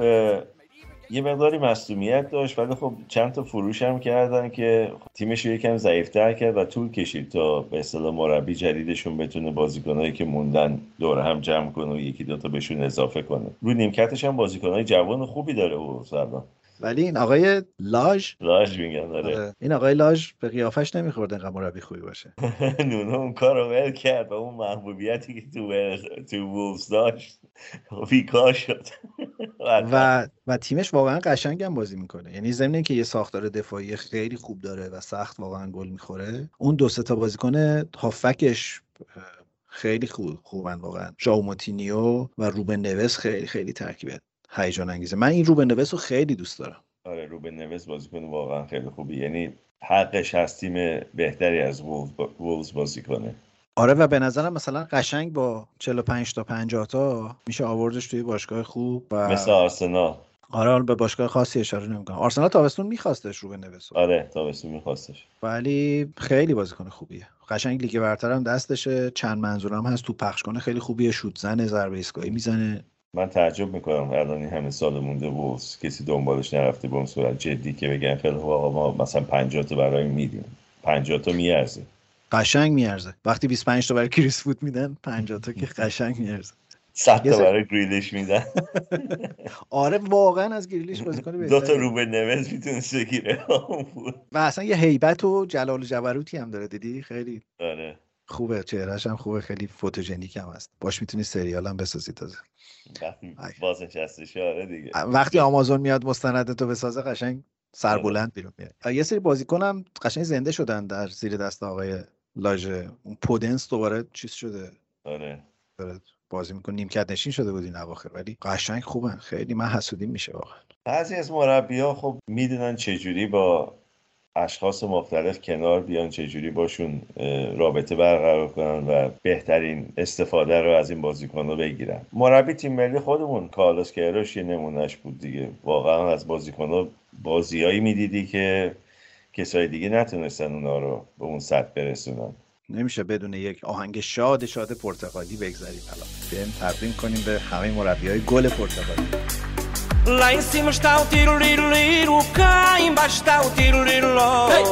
یه مقداری مصومیت داشت ولی خب چند تا فروش هم کردن که تیمش رو یکم ضعیفتر کرد و طول کشید تا به اصطلاح مربی جدیدشون بتونه بازیکنایی که موندن دور هم جمع کنه و یکی دوتا بهشون اضافه کنه. روی نیمکتش هم بازیکنهای جوان خوبی داره او ولی این آقای لاژ؟ لاژ میگن داره آره. این آقای لاژ به قیافش نمی‌خورد اینقدر مربی خوبی باشه. (laughs) نونو اون کار رو ول کرد و اون محبوبیتی که تو تو وولز داشت بیکار شد. و و تیمش واقعا قشنگ هم بازی می‌کنه. یعنی ضمن که یه ساختار دفاعی خیلی خوب داره و سخت واقعا گل می‌خوره اون دو سه تا بازیکن هافبکش خیلی خوب خوبن واقعا. ژائو موتینیو و روبن نوس خیلی خیلی ترکیبه. هیجان انگیزه. من این روبن نوس رو خیلی دوست دارم. آره روبن نوس بازیکن واقعا خیلی خوبی. یعنی حقش هست تیم بهتری از وولز بازی کنه. آره و به نظرم مثلا قشنگ با 45 تا 50 تا میشه آوردش توی باشگاه خوب و مثل آرسنال. آره به باشگاه خاصی اشاره نمی‌کنم. آرسنال تابستون میخواستش رو به نویسو آره تابستون میخواستش. ولی خیلی بازیکن خوبیه. قشنگ لیگ برتر هم دستشه. چند منظورم هست. تو پخش کنه خیلی خوبیه. شوت زنه ضربه ایستگاهی می‌زنه. من تعجب می‌کنم. الان همه سال مونده وولز کسی دنبالش نرفته به اون صورت جدی که بگن خیلی آقا ما مثلا 50 تا برای میدیم. 50 تا میارزه قشنگ میارزه. وقتی 25 تا برای کریس فوت میدن 50 تا که قشنگ میارزه. 100 تا برای گریلیش میدن. (laughs) آره واقعا از گریلیش بازیکن بهتره دو تا رو به نوز می‌تونست بگیره. و اصلا یه هیبت و جلال جبروتی هم داره دیدی؟ خیلی آره. خوبه. چهرهش هم خوبه. خیلی فوتوژنیک هم هست. باش می‌تونی سریال هم بسازی تازه. بازنشسته آره دیگه. وقتی آمازون میاد مستند تو بسازه قشنگ سربلند بیرون میاد یه سری بازیکن هم قشنگ زنده شدن در زیر دست آقای لاژه اون پودنس دوباره چیز شده. آره. بازی می‌کنه. نیمکت نشین شده بود این اواخر ولی قشنگ خوبن خیلی من حسودیم میشه واقعا. بعضی از مربی ها خب می‌دونن چجوری با اشخاص مختلف کنار بیان چجوری باشون رابطه برقرار کنن و بهترین استفاده رو از این بازیکن رو بگیرن. مربی تیم ملی خودمون کارلوس کیروش یه نمونهش بود دیگه. واقعا از بازیکن ها بازیایی می‌دیدی که کسای دیگه نتونستن اونا رو به اون سطح برسونن. نمیشه بدون یک آهنگ شاد شاد پرتغالی بگذاریم. الان بیایم تقدیم کنیم به همه مربی های گل پرتغالی. Lá em cima está o tiro liro liro, cá embaixo está o tiro liro lo. Hey,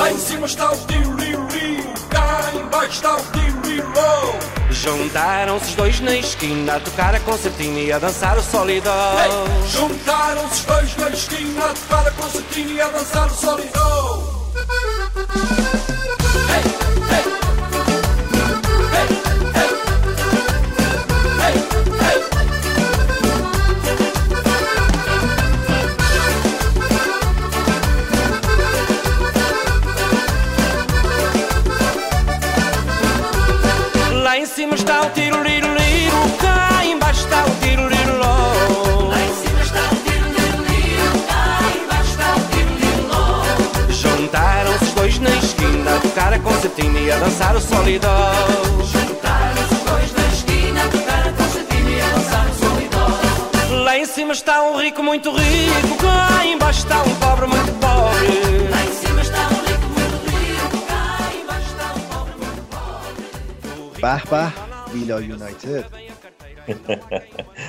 lá em cima está o tiro liro liro, cá embaixo está o tiro liro lo. Juntaram-se os dois na esquina a tocar a concertina e a dançar o solidão. Hey, Juntaram-se os dois na esquina a tocar a concertina e a dançar o solidão. E a dançar o solidão. Juntaram-se os dois na esquina a tocar a concertina e a dançar o solidão. Lá em cima está um rico muito rico, cá embaixo está um pobre muito pobre. Lá em cima está um rico muito rico, cá embaixo está um pobre muito pobre. به به ویلا یونایتد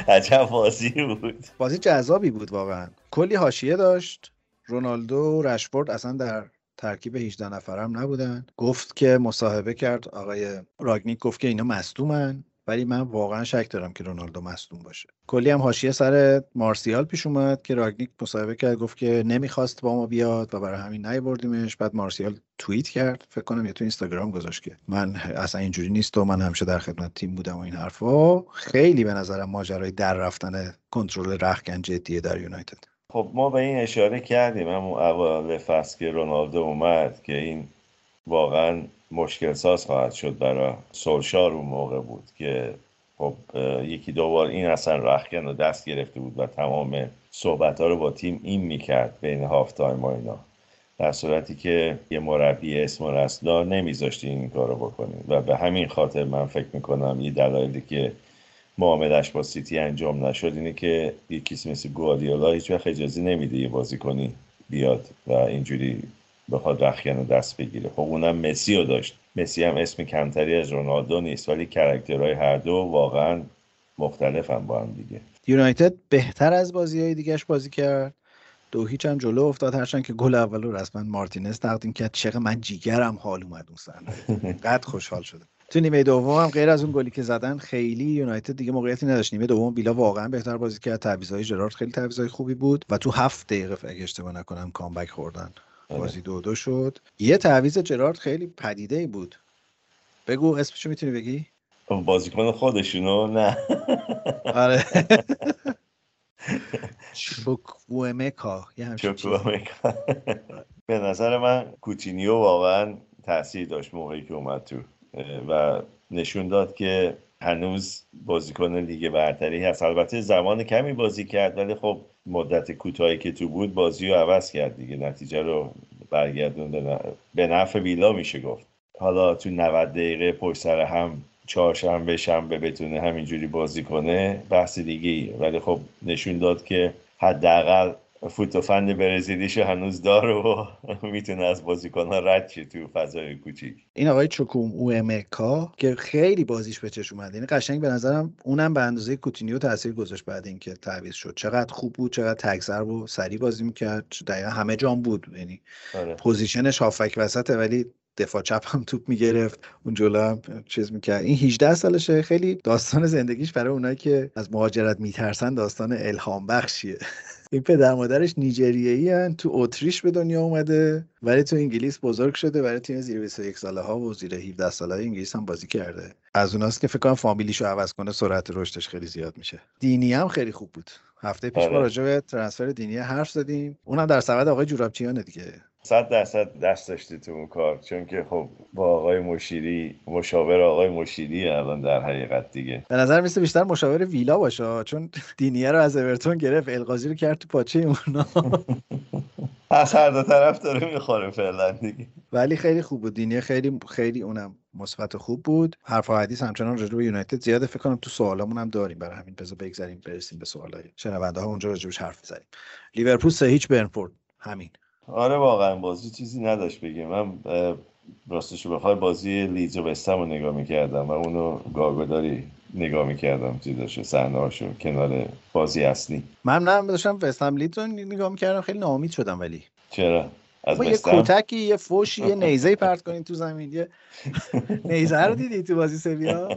عجب بازی بود بازی جذابی بود واقعا کلی حاشیه داشت رونالدو و رشفورد اصلا در ترکیب 18 نفرم نبودن. گفت که مصاحبه کرد. آقای راگنیک گفت که اینا مصدومن ولی من واقعا شک دارم که رونالدو مصدوم باشه. کلی هم حاشیه سر مارسیال پیش اومد که راگنیک مصاحبه کرد. گفت که نمی‌خواست با ما بیاد و برای همین نیاوردیمش. بعد مارسیال توییت کرد. فکر کنم یا تو اینستاگرام گذاشت که من اصلا اینجوری نیست و من همیشه در خدمت تیم بودم و این حرفا. خیلی به نظرم ماجرای در رفتن کنترل رخکن جدیه در یونایتد. خب ما به این اشاره کردیم. همون اول فصل که رونالدو اومد که این واقعا مشکل ساز خواهد شد برای سولشار اون موقع بود که خب یکی دو بار این اصلا رخکن رو دست گرفته بود و تمام صحبت ها رو با تیم این می‌کرد بین هاف تایم و اینا. در صورتی که یه مربی اسم و رسمدار نمیذاشتی این کار رو بکنیم و به همین خاطر من فکر می‌کنم یه دلایلی که معاملش با سیتی انجام نشد اینه که یه کسی مثل گواردیولا هیچ وقت اجازه نمیده یه بازیکنی بیاد و اینجوری بخواد رختکن رو دست بگیره. خب اونم مسی رو داشت. مسی هم اسم کمتری از رونالدو نیست ولی character های هر دو واقعا مختلف هم با هم دیگه. یونایتد بهتر از بازی های دیگهش بازی کرد. دو هیچ هم جلو افتاد هرچند که گل اول رو رسما مارتینز تقدیم کرد. چقدر من جیگرم حال اومد اون صحنه. (laughs) چقد خوشحال شدم تو نیمه دوم هم غیر از اون گلی که زدن خیلی یونایتد دیگه موقعیتی نداشت. نیمه دوم ویلا واقعا بهتر بازی کرد. تعویضای جرارد خیلی تعویضای خوبی بود و تو هفت دقیقه اگه اشتباه نکنم comeback خوردن. بازی دو دو شد. یه تعویض جرارد خیلی پدیده ای بود. بگو اسمشو می‌تونی بگی؟ بازیکن خودشونو؟ نه. (laughs) آره. (laughs) چوکومکا. چوکومکا. (laughs) به نظر من کوتینیو واقعا تاثیر داشت موقعی که اومد تو و نشون داد که هنوز بازیکن لیگ برتری هست. البته زمان کمی بازی کرد ولی خب مدت کوتاهی که تو بود بازی رو عوض کرد دیگه. نتیجه رو برگردون به نفع ویلا میشه گفت. حالا تو 90 دقیقه پشت سر هم چهارشنبه شنبه بتونه همینجوری بازی کنه بحث دیگه. ولی خب نشون داد که حداقل فوت و فن برزیلیشو هنوز داره و (laughs) می‌تونه از بازیکنها رد شه تو فضای کوچیک. این آقای چوکوم اومکا که خیلی بازیش به چشم اومد یعنی قشنگ به نظرم اونم به اندازه کوتینیو تاثیر گذاشت بعد اینکه تعویض شد. چقدر خوب بود چقدر تگزر و سریع بازی می‌کرد. دقیقا همه جام بود. یعنی آره. position ش هافبک وسطه ولی دفاع چپ هم توپ می‌گرفت. اون جلو هم چیز می‌کرد. این 18 سالشه. خیلی داستان زندگیش برای اونایی که از مهاجرت میترسن داستان الهام بخشیه. این پدر مادرش نیجریه‌ای هن. تو اتریش به دنیا اومده. ولی تو انگلیس بزرگ شده برای تیم زیر 21 ساله ها و زیر 17 ساله های انگلیس هم بازی کرده. از اوناست که فکر کنم فامیلیشو عوض کنه سرعت رشدش خیلی زیاد میشه. دینی هم خیلی خوب بود. هفته پیش ما آره. راجع به ترنسفر دینی حرف زدیم. اونم در سبد آقای جورابچیانه دیگه. صد درصد دست داشتی تو اون کار چون که خب با آقای مشیری مشاور آقای مشیری الان در حقیقت دیگه. به نظر میسه بیشتر مشاور ویلا باشه چون دینیه رو از اورتون گرفت القاضی رو کرد تو پاچه اونا (laughs) از هر دو طرف داره می‌خوره فعلا دیگه. ولی خیلی خوب بود. دینیه خیلی خیلی اونم مثبت خوب بود. حرف و حدیث همچنان راجع به یونایتد زیاده. فکر کنم تو سوالامون هم داریم. برای همین بذار بگذریم برسیم به سوالای شنونده ها. اونجا راجبش حرف بزنیم لیورپول سه هیچ برنفورد. همین. آره واقعا بازی چیزی نداشت بگیم. من راستش رو بخوای بازی لیدز و وستهم رو نگاه می‌کردم و اونو گاگوداری نگاه می‌کردم چیزاشو صحنه‌هاشو کنار بازی اصلی. من نه داشتم وستهم لیدز رو نگاه می‌کردم خیلی ناامید شدم ولی. چرا؟ از یه کتکی یه فوشی یه نیزه پرت کنین تو زمین. یه (laughs) نیزه رو دیدی تو بازی سویا؟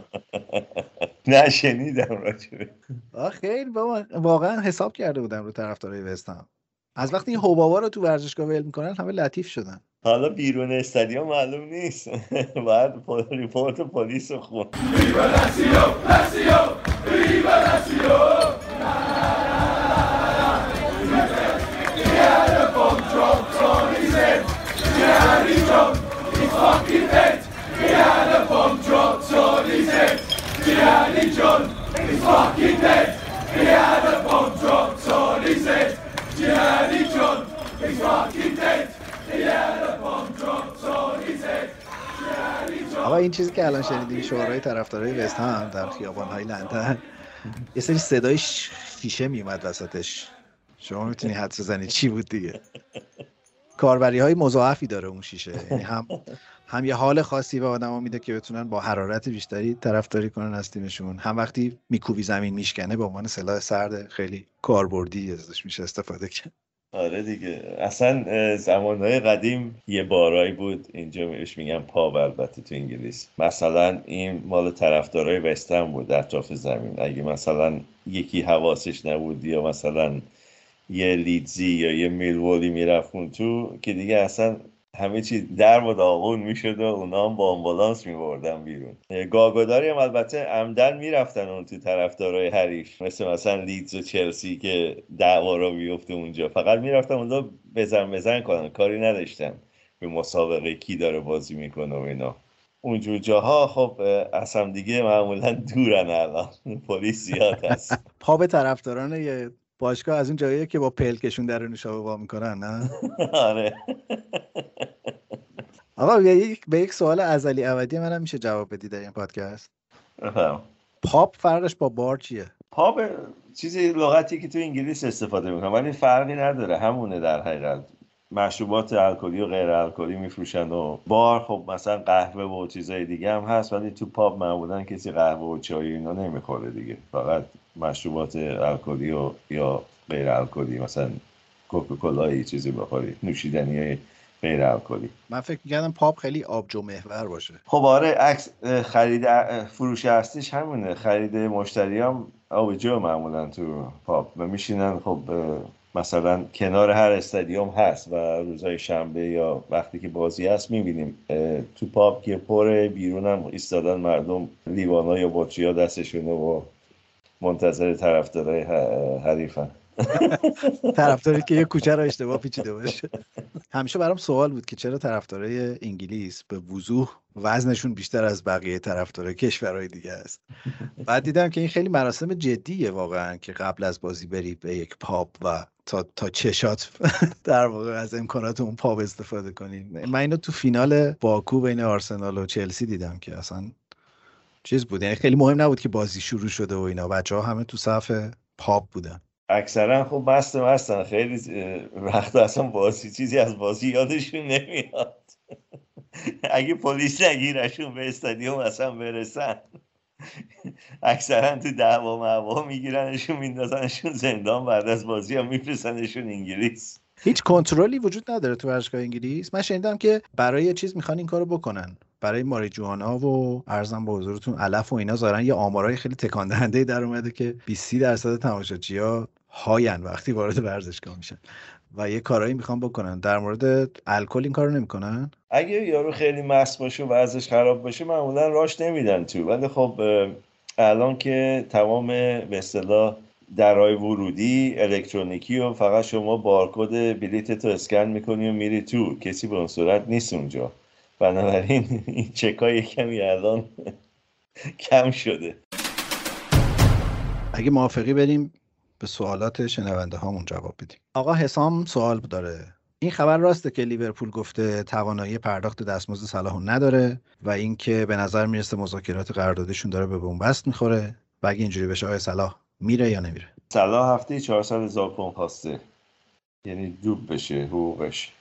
نشنیدم راجبه آه خیلی واقعا حساب کرده بودم رو طرفدارای وستهم از وقتی این حبابا رو تو ورزشگاه ول می‌کنن همه لطیف شدن حالا بیرون استادیوم معلوم نیست باید پل- ریپورت پلیس رو خون آقا این چیزی که الان شنیدیم شعارهای طرفدارای وست هم در خیابان‌های لندن. یه سری صدای ش- فیشه میومد وسطش. شما می‌تونی حدس بزنید چی بود دیگه. کاربری های مضاعفی داره اون شیشه. یعنی هم هم یه حال خاصی به آدما میده که بتونن با حرارت بیشتری طرفداری کنن از تیمشون. هم وقتی میکوبی زمین میشکنه به عنوان سلاح سرد خیلی کاربردی ازش میشه استفاده کرد. آره دیگه. اصلا زمانهای قدیم یه بارایی بود اینجا بهش میگن پاب البته تو انگلیس. مثلا این مال طرفدارای وستهم بود اطراف زمین. اگه مثلا یکی حواسش نبود یا مثلا یه لیدزی یا یه میلوولی می‌رفت اون تو که دیگه اصلا همه چی در و داغون می‌شد و اونا هم با آمبولانس میبردن بیرون. گاگوداری هم البته عمدن می‌رفتن اون تو طرفدارای حریف مثل مثلا لیدز و چلسی که دعوا را بیفته اونجا. فقط می‌رفتن اونجا بزن بزن کنن کاری نداشتن به مسابقه کی داره بازی می‌کنه و اینا. اونجور جاها خب از هم دیگه معمولا دورن الان. (laughs) پلیس زیاد هست. (laughs) پا طرفداران یه باشگاه از اون جاییه که با پلکشون در نوشابه وا می‌کنن نه؟ (laughs) آره. (laughs) آقا به یک, سوال ازلی ابدی منم میشه جواب بدی در این پادکست. pub فرقش با بار چیه؟ pub چیزی لغتی که تو انگلیس استفاده می‌کنن ولی فرقی نداره. همونه در حقیقت. مشروبات الکلی و غیر الکلی میفروشن و بار خب مثلا قهوه و چیزای دیگه هم هست ولی تو pub معمولا کسی قهوه و چای اینا نمی‌خوره دیگه. فقط مشروبات الکلی و یا غیر الکلی مثلا کوکاکولا چیزی بخوری نوشیدنی غیر الکلی. من فکر می‌کردم پاپ خیلی آبجو محور باشه. خب آره عکس خرید فروش اصلیش همونه خرید مشتری هم آبجو معمولا تو پاپ. و میشینن خب مثلا کنار هر استادیوم هست و روزهای شنبه یا وقتی که بازی هست می‌بینیم تو پاپ که پر بیرون هم ایستادن مردم لیوانا یا بطری ها دستشونه و منتظر طرفدارای حریفن. (laughs) طرفداری که یه کوچه رو اشتباه پیچیده باشه. همیشه برام سوال بود که چرا طرفدارای انگلیس به وضوح وزنشون بیشتر از بقیه طرفدارای کشورهای دیگه است. بعد دیدم که این خیلی مراسم جدیه واقعا که قبل از بازی بری به یک پاپ و تا, تا چشات (laughs) در واقع از امکانات اون پاپ استفاده کنی. من اینو تو فینال باکو بین آرسنال و چلسی دیدم که اصلا چیز بود؟ یعنی خیلی مهم نبود که بازی شروع شده و اینا. بچه ها همه تو صف پاپ بودن. اکثرا خب مست مستن خیلی وقت اصلا بازی چیزی از بازی یادشون نمیاد. (laughs) اگه پلیس نگیرشون به استادیوم اصلا برسن. اکثرا تو دعوا معوا میگیرنشون میندازنشون زندان بعد از بازی هم میفرستنشون انگلیس. هیچ کنترلی وجود نداره تو ورزشگاه انگلیس. من شنیدم که برای چیز می‌خوان این کارو بکنن. برای ماریجوانا و ارزم به حضورتون علف و اینا زارن. یه آمارای خیلی تکان دهنده در اومده که 20 درصد تماشاچی‌ها هاین وقتی وارد ورزشگاه میشن. و یه کارایی می‌خوان بکنن. در مورد الکل این کارو نمی‌کنن؟ اگه یارو خیلی مست باشه و ورزش خراب باشه معمولا راش نمیدن تو. ولی خب الان که تمام به اصطلاح درای ورودی الکترونیکی و فقط شما بارکد بلیت تو اسکن می‌کنی و میری تو. کسی به اون صورت نیست اونجا. بنابراین این چکای کمی الان کم شده. اگه موافقی بریم به سوالات شنونده هامون جواب بدیم. آقا حسام سوال داره. این خبر راسته که لیورپول گفته توانایی پرداخت دستمزد صلاح نداره و اینکه به نظر می‌رسه مذاکرات قراردادشون داره به بنبست می‌خوره و اگه اینجوری بشه آقای صلاح میره یا نمیره؟ صلاح هفته 400 هزار پوند خواسته. یعنی دوب بشه حقوقش.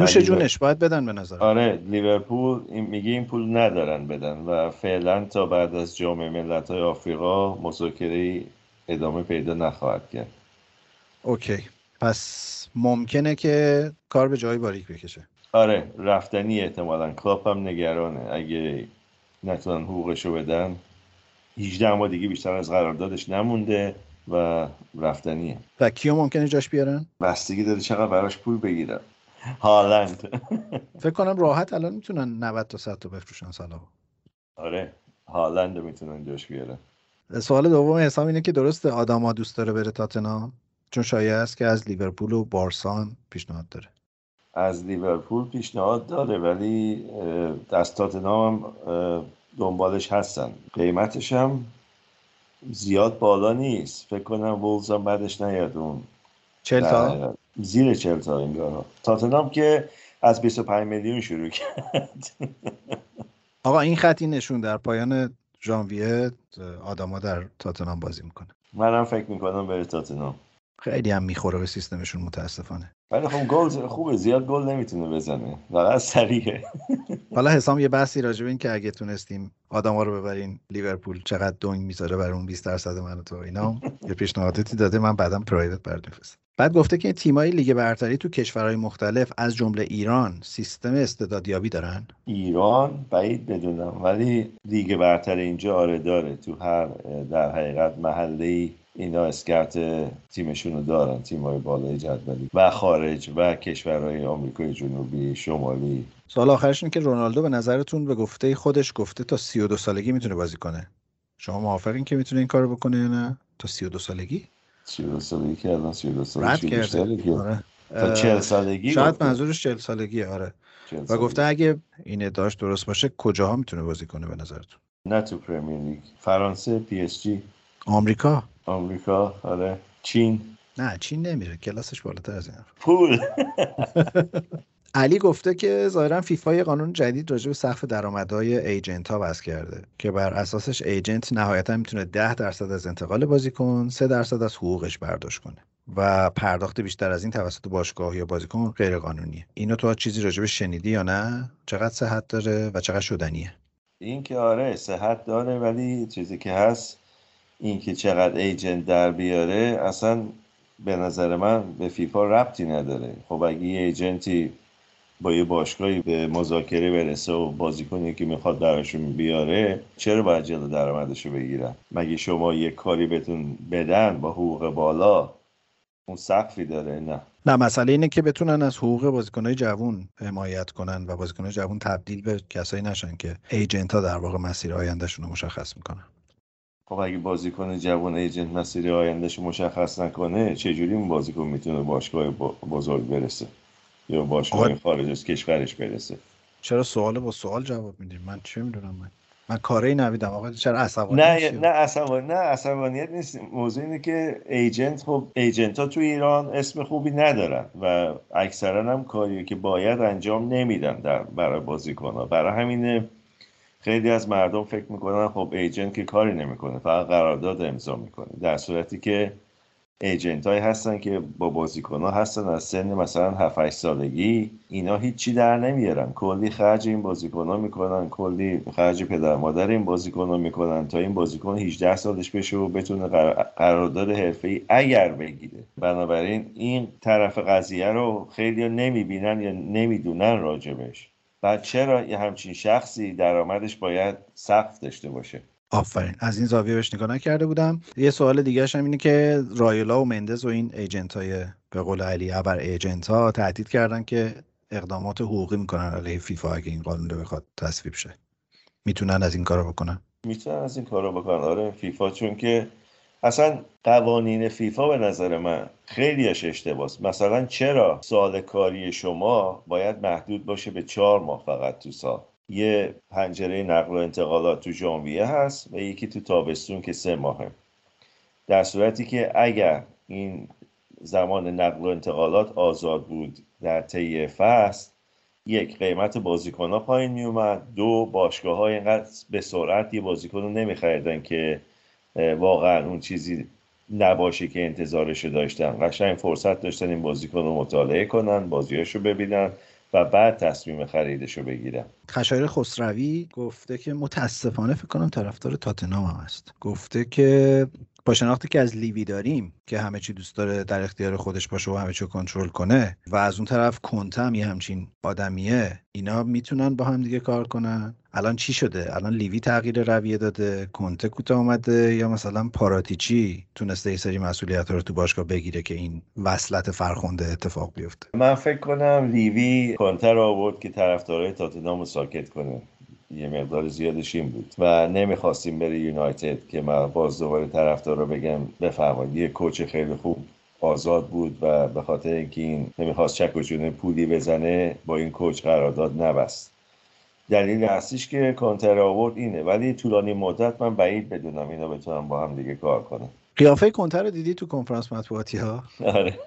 نوش جونش باید بدن به نظر آره لیورپول میگه این پول ندارن بدن و فعلا تا بعد از جام ملت‌های آفریقا مذاکره ادامه پیدا نخواهد کرد. okay. پس ممکنه که کار به جای باریک بکشه. آره رفتنی احتمالا. کلاپ هم نگرانه. اگه نتونن حقوقشو بدن 18 ماه دیگه بیشتر از قراردادش نمونده و رفتنیه. و کیو ممکنه جاش بیارن؟ بستگی داره چقدر براش پول بگیرن. هالند فکر کنم راحت الان می‌تونن 90 تا 100 تا بفروشن سلام آره هالند می‌تونن جاش بیارن. سوال دوم حسام اینه که درسته آداما دوست داره بره تاتنام چون شایع است که از لیورپول و بارسان پیشنهاد داره. از لیورپول پیشنهاد داره ولی از تاتنام هم دنبالش هستن. قیمتش هم زیاد بالا نیست. فکر کنم وولز هم بعدش نیاد اون. چل تا؟ زیر چل تا انگار تاتنام که از 25 میلیون شروع کرد. آقا این خطی نشون در پایان ژانویه آدما در تاتنام بازی می‌کنه منم فکر می‌کنم بره تاتنام. خیلی هم می‌خوره به سیستمشون متاسفانه. ولی خب گل خوبه زیاد گل نمی‌تونه بزنه. فقط سریعه. حالا حسام یه بحثی راجع به این که اگه تونستیم آدما رو ببرین لیورپول چقدر دنگ می‌ذاره برای اون 20 درصد من تو اینا یه پیشنهاداتی داده من بعدم private برات بعد گفته که تیمای لیگ برتری تو کشورهای مختلف از جمله ایران سیستم استعدادیابی دارن؟ ایران بعید بدونم ولی لیگ برتر اینجا آره داره. تو هر در حقیقت محله اینا scout تیمشون رو دارن تیمای بالای جدولی و خارج و کشورهای آمریکای جنوبی شمالی. سوال آخرش که رونالدو به نظرتون به گفته خودش گفته تا 32 سالگی می‌تونه بازی کنه. شما موافقین که می‌تونه این کارو بکنه یا نه؟ تا 32 سالگی؟ 32 سالگی که الان 32 رد سالگی. کرده آره. تا 40 سالگی شاید گفته. منظورش 40 سالگیه آره. 40 و سالگی. گفته اگه این ادعاش درست باشه کجاها می‌تونه بازی کنه به نظرتون؟ نه تو Premier League. فرانسه PSG. آمریکا؟ آمریکا آره. چین. نه چین نمیره. کلاسش بالاتر از این پول. (laughs) علی گفته که ظاهرا فیفا یه قانون جدید راجع به سقف درآمدهای ایجنت ها وضع کرده که بر اساسش ایجنت نهایتا می‌تونه 10 درصد از انتقال بازیکن 3 درصد از حقوقش برداشت کنه و پرداخت بیشتر از این توسط باشگاه یا بازیکن غیر قانونیه اینو تو چیزی راجع به شنیدی یا نه؟ چقدر صحت داره و چقدر شدنیه؟ این که آره صحت داره ولی چیزی که هست این که چقدر ایجنت در بیاره اصلا به نظر من به فیفا ربطی نداره. خب اگه ایجنتی با یه باشگاهی به مذاکره برسه و بازیکنی که می‌خواد براشون بیاره چرا باید جلو درآمدش رو بگیرن؟ مگه شما یه کاری بهتون بدن با حقوق بالا؟ اون سقفی داره نه. نه مسئله اینه که بتونن از حقوق بازیکنهای جوون حمایت کنن و بازیکنهای جوون تبدیل به کسایی نشن که ایجنت ها در واقع مسیر آیندهشون رو مشخص می‌کنن. خب اگه بازیکن جوان ایجنت مسیر آیندهش مشخص نکنه چجوری اون بازیکن می‌تونه باشگاه بزرگ برسه؟ یا باشگاه خارج از کشورش برسه. چرا سوال با سوال جواب میدیم؟ من چه می‌دونم من؟ من کاری نویدم. آقا چرا عصبانی نه؟ نه عصبانی نه عصبانیت نیست. موضوع اینه که ایجنت خب ایجنت ها تو ایران اسم خوبی ندارن و اکثرا هم کاریو که باید انجام نمیدن در برای بازیکن ها برای همینه خیلی از مردم فکر می‌کنن خب ایجنت که کاری نمی‌کنه فقط قرارداد امضا می‌کنه. در صورتی که ایجنت های هستن که با بازیکن ها هستن از سن مثلا 7 8 سالگی. اینا هیچی در نمیارن. کلی خرج این بازیکن ها می‌کنن. کلی خرج پدر مادر این بازیکن ها می‌کنن تا این بازیکن 18 سالش بشه و بتونه قرار- قرارداد حرفه ای اگر بگیره. بنابراین این طرف قضیه رو خیلی نمی‌بینن یا نمی‌دونن راجبش. بعد چرا یه همچین شخصی درآمدش باید سقف داشته باشه؟ آفرین. از این زاویه بهش نگاه نکرده بودم. یه سوال دیگه هم اینه که رایولا و مندز و این ایجنت های به قول علی ابر ایجنت ها تهدید کردن که اقدامات حقوقی می‌کنن. علیه فیفا اگه این قانون رو بخواد تصویب شه. می‌تونن از این کارو بکنن؟ می‌تونن از این کارو بکنن. آره فیفا چون که اصلا قوانین فیفا به نظر من خیلیش اشتباس. مثلا چرا سال کاری شما باید محدود باشه به چهار ماه فقط تو سال؟ یه پنجره نقل و انتقالات تو ژانویه هست و یکی تو تابستون که سه ماهه. در صورتی که اگر این زمان نقل و انتقالات آزاد بود در طی فصل یک قیمت بازیکن ها پایین می اومد. دو باشگاه ها اینقدر به سرعت یه بازیکن رو نمیخریدن که واقعا اون چیزی نباشه که انتظارش رو داشتن. قشنگ فرصت داشتن این بازیکن رو مطالعه کنن بازیاش رو ببینن. و بعد تصمیم خریدش رو بگیرن خشایر خسروی گفته که متاسفانه فکر کنم طرفدار تاتنهام هم هست. گفته که با شناختی که از لیوی داریم که همه چی دوست داره در اختیار خودش باشه و همه چی کنترل کنه و از اون طرف کنته هم یه همچین آدمیه اینا می‌تونن با هم دیگه کار کنن؟ الان چی شده؟ الان لیوی تغییر رویه داده کنته کوتاه اومده یا مثلا پاراتیچی تونسته یه سری مسئولیت رو تو باشگاه بگیره که این وصلت فرخنده اتفاق بیفته؟ من فکر کنم لیوی کانتر رو آورد که طرفدارای تاتنهام ساکت کنه. یه مقدار زیادش این بود. و نمی‌خواستیم بره یونایتد که من باز دوباره طرفدار رو بگم. بفرمایید. یه کوچ خیلی خوب آزاد بود و به خاطر اینکه این نمی‌خواست چک و پولی بزنه با این کوچ قرارداد نبست. دلیل اصلیش که کانتر آورد اینه. ولی طولانی مدت من بعید بدونم اینا بتونن با هم دیگه کار کنن. قیافه کنته رو دیدی تو کنفرانس مطبوعاتی ها آره.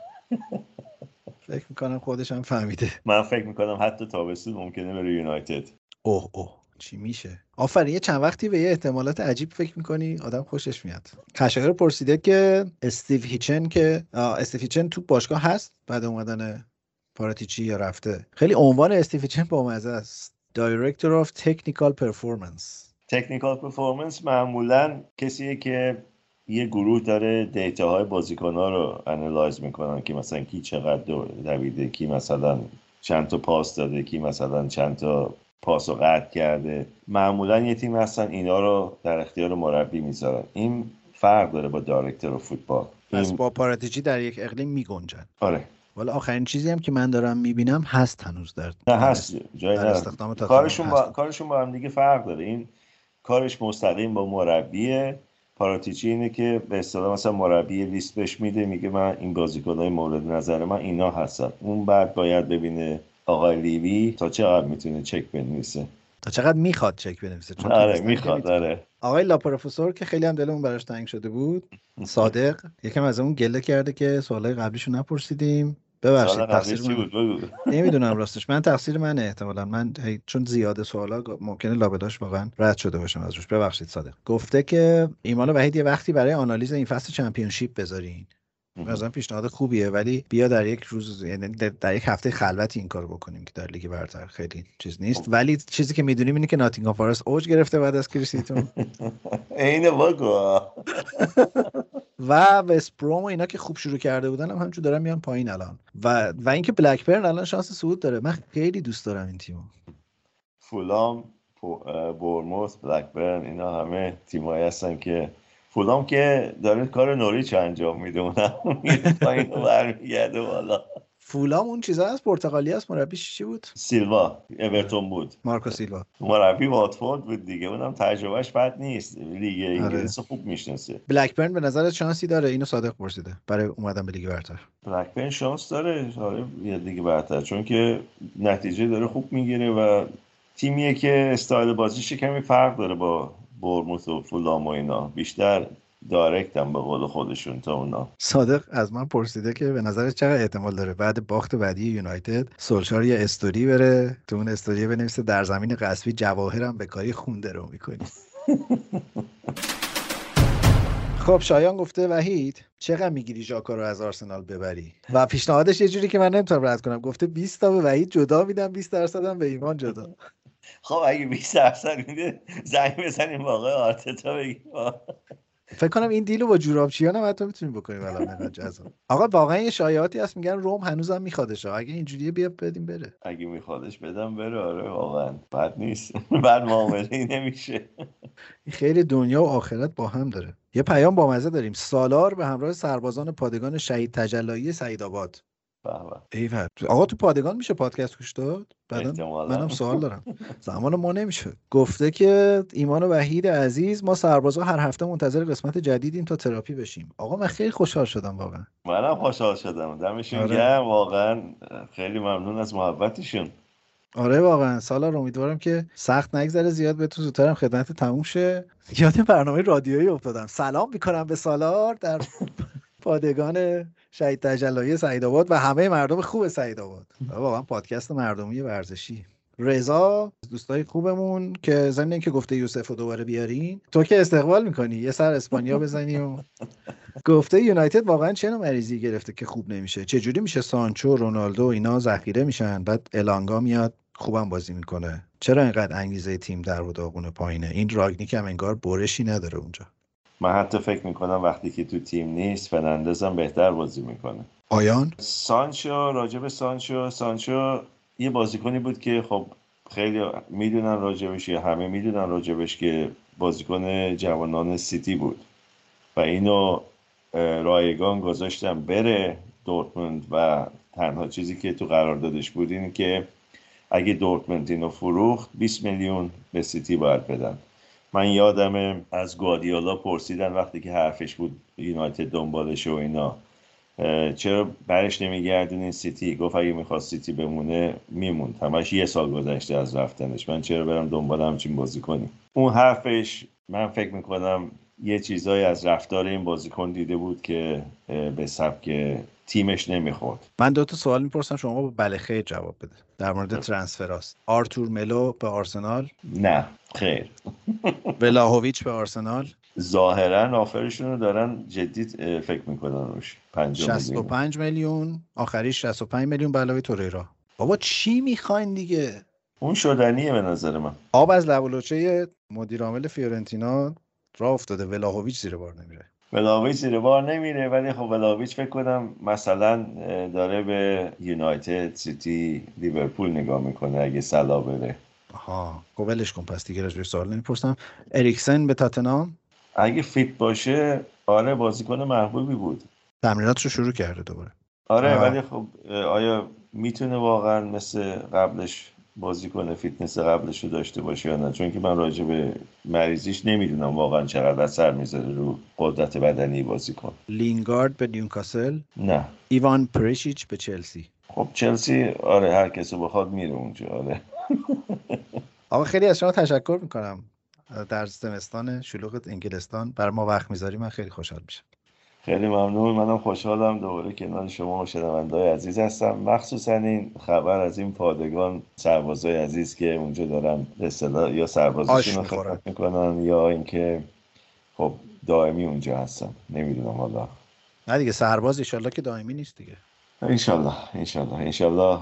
فکر می‌کنم خودش هم فهمیده. من فکر می‌کنم حتی تابستون ممکنه بره یونایتد. اوه اوه. چی میشه؟ آفرین یه چند وقتی به یه احتمالات عجیب فکر می‌کنی؟ آدم خوشش میاد. خشایار پرسیده که استیو هیچن که استیو هیچن تو باشگاه هست؟ بعد اومدن پاراتیچی یا رفته. خیلی عنوان استیو هیچن با مزه است. Director of Technical Performance. technical performance معمولا کسیه که یه گروه داره data های بازیکن ها رو analyze می‌کنن که مثلا کی چقدر دو- دویده کی مثلا چند تا پاس داده کی مثلا چند تا پاس رو قطع کرده. معمولا یه تیم هستن اینا رو در اختیار مربی می‌ذارن. این فرق داره با director فوتبال پس با پاراتیچی در یک اقلیم میگنجن. آره. ولی آخرین چیزی هم که من دارم می‌بینم هست هنوز در نه هست جای. استخدام کارشون با. کارشون با هم دیگه فرق داره. این کارش مستقیم با مربیه. پاراتیچی اینه که به اصطلاح مثلا مربی لیست بهش میده میگه من این بازیکنهای مورد نظر من اینا هستن. اون بعد باید ببینه آقای لیوی تا چقدر می‌تونه چک بنویسه. تا چقدر می‌خواد چک بنویسه؟ چون آره می‌خواد. آره. آقای لاپروفسور که خیلی هم دلمون براش تنگ شده بود صادق یکم از اون گله کرده که سوالای قبلیشو نپرسیدیم. ببخشید تقصیر من بود؟ (laughs) نمی‌دونم راستش. من تقصیر منه احتمالا. من هی- چون زیاد سوالا ممکنه لابداش واقعا رد شده باشم از روش ببخشید صادق. گفته که ایمان وحید یه وقتی برای آنالیز این فصل چمپیونشیپ بذارین. مثلا پیشنهاد خوبیه ولی بیا در یک روز یعنی در- یک هفته خلوتی این کارو بکنیم که در لیگ برتر خیلی چیز نیست. ولی چیزی که می‌دونیم اینه که ناتینگهام فارست اوج گرفته بعد از کریسیتون (laughs) عین بگو و وست بروم و اینا که خوب شروع کرده بودن هم همچون دارن میان پایین الان. و و اینکه بلکبرن الان شانس صعود داره. من خیلی دوست دارم این تیمو. فولام بورموث بلکبرن اینا همه تیمایی هستن که فولام که داره کار نوریچ انجام میده اونم میره پایین و برمیگرده بالا. فولام اون چیزا از پرتغالی است مربیش چی بود؟ سیلوا اورتون بود. مارکو سیلوا. مربی واتفورد بود دیگه اونم تجربهش بد نیست. لیگ انگلیس رو خوب می‌شناسه. بلکبرن به نظرت شانسی داره؟ اینو صادق پرسیده برای اومدن به لیگ برتر. بلکبرن شانس داره. آره یه دیگه برتر. چون که نتیجه داره خوب می‌گیره و تیمیه که استایل بازیش کمی فرق داره با برموث و فولام و اینا. بیشتر دایرکت هم به قول خودشون تا اونا. صادق از من پرسیده که به نظرت چقدر احتمال داره بعد باخت بعدی یونایتد سولشار یه استوری بره؟ تو اون استوری بنویسه در زمین قصبی جواهرم به کاری خونده رو می‌کنی. (laughs) خب شایان گفته وحید چقدر می‌گیری ژاکا رو از آرسنال ببری؟ و پیشنهادش یه جوری که من نمی‌تونم رد کنم. گفته 20 تا به وحید جدا میدم 20 درصد هم به ایمان جدا. (laughs) خب اگه 20 درصد میده زنگ بزنیم واقع آرتتا بگیم. فکر کنم این دیلو با جورابچیان هم حتی می‌تونیم بکنیم الان انقدر جذاب. آقا واقعا یه شایعاتی هست میگن روم هنوزم میخوادش اگه اینجوریه بیا بدیم بره. اگه میخوادش بدم بره آره واقعا. بد نیست. (laughs) بعد معامله نمیشه. این خیلی دنیا و آخرت با هم داره. یه پیام بامزه داریم. سالار به همراه سربازان پادگان شهید تجلایی سعید آباد. ایول آقا تو پادگان میشه پادکست گوش داد؟ احتمالاً. منم سوال (laughs) دارم. زمان ما نمیشه. گفته که ایمان و وحید عزیز ما سربازا هر هفته منتظر قسمت جدیدیم تا تراپی بشیم. آقا من خیلی خوشحال شدم واقعا. منم خوشحال شدم. دمشون آره. گرم واقعا خیلی ممنون از محبتشون. آره واقعا. سالار امیدوارم که سخت نگذره زیاد به تو زودترم خدمت تموم شه. یاد برنامه رادیویی افتادم. سلام می‌کنم به سالار در (laughs) پادگان شهید تجلایی سعیدآباد و همه مردم خوب سعیدآباد واقعا پادکست مردمی ورزشی. رضا دوستای خوبمون که ضمن اینکه گفته یوسف رو دوباره بیارین. تو که استقبال می‌کنی؟ یه سر اسپانیا بزنی و (laughs) گفته یونایتد واقعا چه نوع مریضی گرفته که خوب نمیشه؟ چه جوری میشه سانچو رونالدو اینا ذخیره میشن؟ بعد الانگا میاد خوبم بازی می‌کنه. چرا اینقدر انگیزه تیم در و داغون پایینه؟ این راگنیک هم انگار برشی نداره اونجا. من حتی فکر می‌کنم وقتی که تو تیم نیست فرناندز هم بهتر بازی می‌کنه. آیان؟ سانچو راجب سانچو. سانچو یه بازیکنی بود که خب خیلی می‌دونن راجبش یا همه می‌دونن راجبش که بازیکن جوانان سیتی بود. و اینو رایگان گذاشتم بره دورتموند و تنها چیزی که تو قراردادش بود این که اگه دورتموند اینو فروخت 20 میلیون به سیتی باید بدن. من یادمه از گوادیولا پرسیدن وقتی که حرفش بود یونایتد دنبالش و اینا. چرا برش نمیگردونین سیتی؟ گفت اگه می‌خواست سیتی بمونه میموند. همش یه سال گذشته از رفتنش. من چرا برم دنبال همچین بازیکنی اون حرفش من فکر می‌کنم یه چیزایی از رفتار این بازیکن دیده بود که به سبک تیمش نمی‌خورد. من دو تا سوال می‌پرسم شما با بله خیر جواب بده. در مورد transfer است آرتور ملو به آرسنال؟ نه خیر. (laughs) ولاهویچ به آرسنال؟ ظاهرا آفرشون رو دارن جدی فکر می‌کنن روش. پنجاه میلیون. 65 میلیون. آخری 65 میلیون به علاوه توریرا. بابا چی می‌خواین دیگه؟ اون شدنیه به نظر من. آب از لب و لوچه مدیر عامل فیورنتینا راه افتاده. ولاهویچ زیر بار نمیره. ولاویچ زیر بار نمیره ولی خب ولاویچ فکر کنم مثلا داره به یونایتد سیتی لیورپول نگاه می‌کنه اگه سلا بره. آها خب ولش کن پس دیگه راجبش سوال نمی‌پرسم. اریکسن به تاتنام اگه fit باشه آره بازیکن محبوبی بود. تمریناتشو شروع کرده دوباره. آره آه. ولی خب آیا می‌تونه واقعا مثل قبلش بازی کنه فیتنس قبلش رو داشته باشه یا نه؟ چون که من راجع به مریضیش نمی‌دونم واقعا چقدر اثر می‌ذاره رو قدرت بدنی بازیکن. لینگارد به نیوکاسل؟ نه. ایوان پریشیچ به چلسی. خب چلسی آره هر کسی بخواد میره اونجا آره. (laughs) آقا خیلی از شما تشکر می‌کنم. در زمستان شلوغ انگلستان. بر ما وقت می‌ذاری من خیلی خوشحال میشم. خیلی ممنون. منم خوشحالم دوباره کنار شما و شنونده‌های عزیز هستم. مخصوصا این خبر از این پادگان سربازای عزیز که اونجا دارن به یا سربازشون رو می‌کنن یا اینکه خب دائمی اونجا هستن. نمی‌دونم حالا. نه دیگه سرباز ایشالله که دائمی نیست دیگه. انشالله انشالله انشالله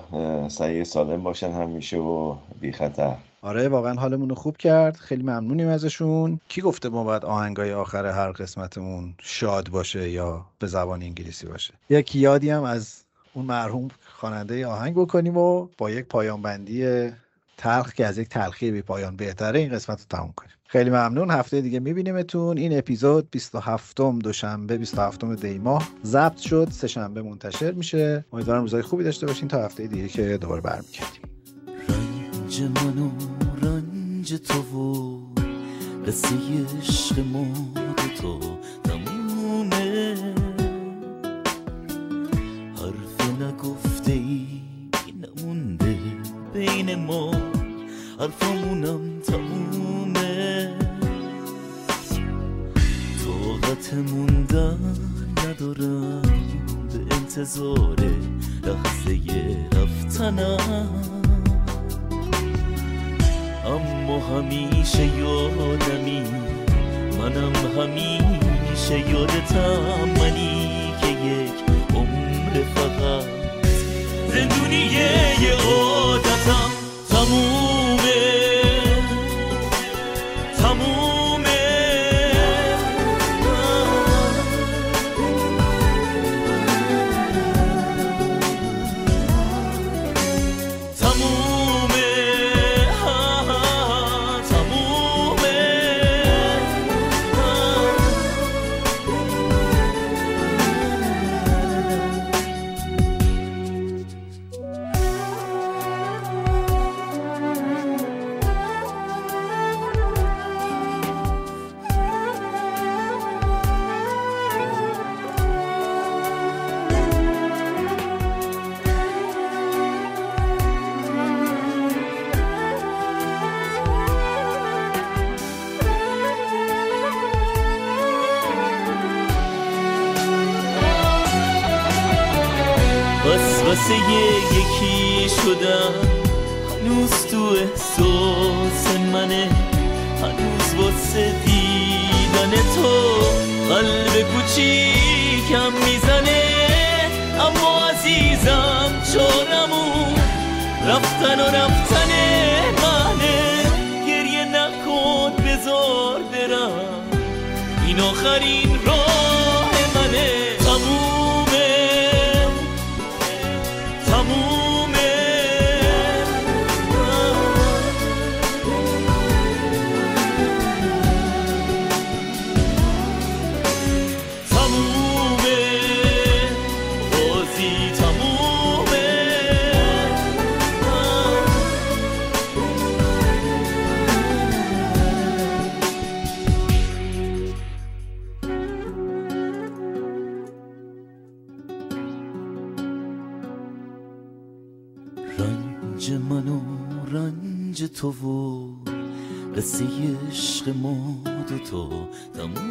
سعی سالم باشن همیشه و بی خطر. آره واقعا حالمون رو خوب کرد. خیلی ممنونیم ازشون. کی گفته ما باید آهنگای آخر هر قسمتمون شاد باشه یا به زبان انگلیسی باشه؟ یک یادی هم از اون مرحوم خواننده آهنگ بکنیم و با یک پایان بندی تلخ که از یک تلخی بی پایان بهتره این قسمت رو تموم کنیم. خیلی ممنون. هفته دیگه میبینیمتون. این اپیزود 27 دوشنبه 27 دی ماه ضبط شد. سه شنبه منتشر میشه. امیدوارم روزای خوبی داشته باشین. تا هفته دیگه که دوباره برمیگردیم. رنج من و رنج تو و قصه عشق ما تو تمومه حرف نگفته ای نمونده بین ما حرفمونم تمومه. طاقت موندن ندارم به انتظار لحظه رفتنم. اما همیشه یادمی منم همیشه یادتم. منی که یک عمر فقط زندونی یه عادتم تمومه. واسه یکی شدم هنوز تو احساس منه هنوز واسه دیدن تو قلب کوچیکم می‌زنه. اما عزیزم چارمون رفتن و رفتن منه. گریه نکن بزار برم. این آخرین راه منه. تو و قصه عشق ما تو تمومه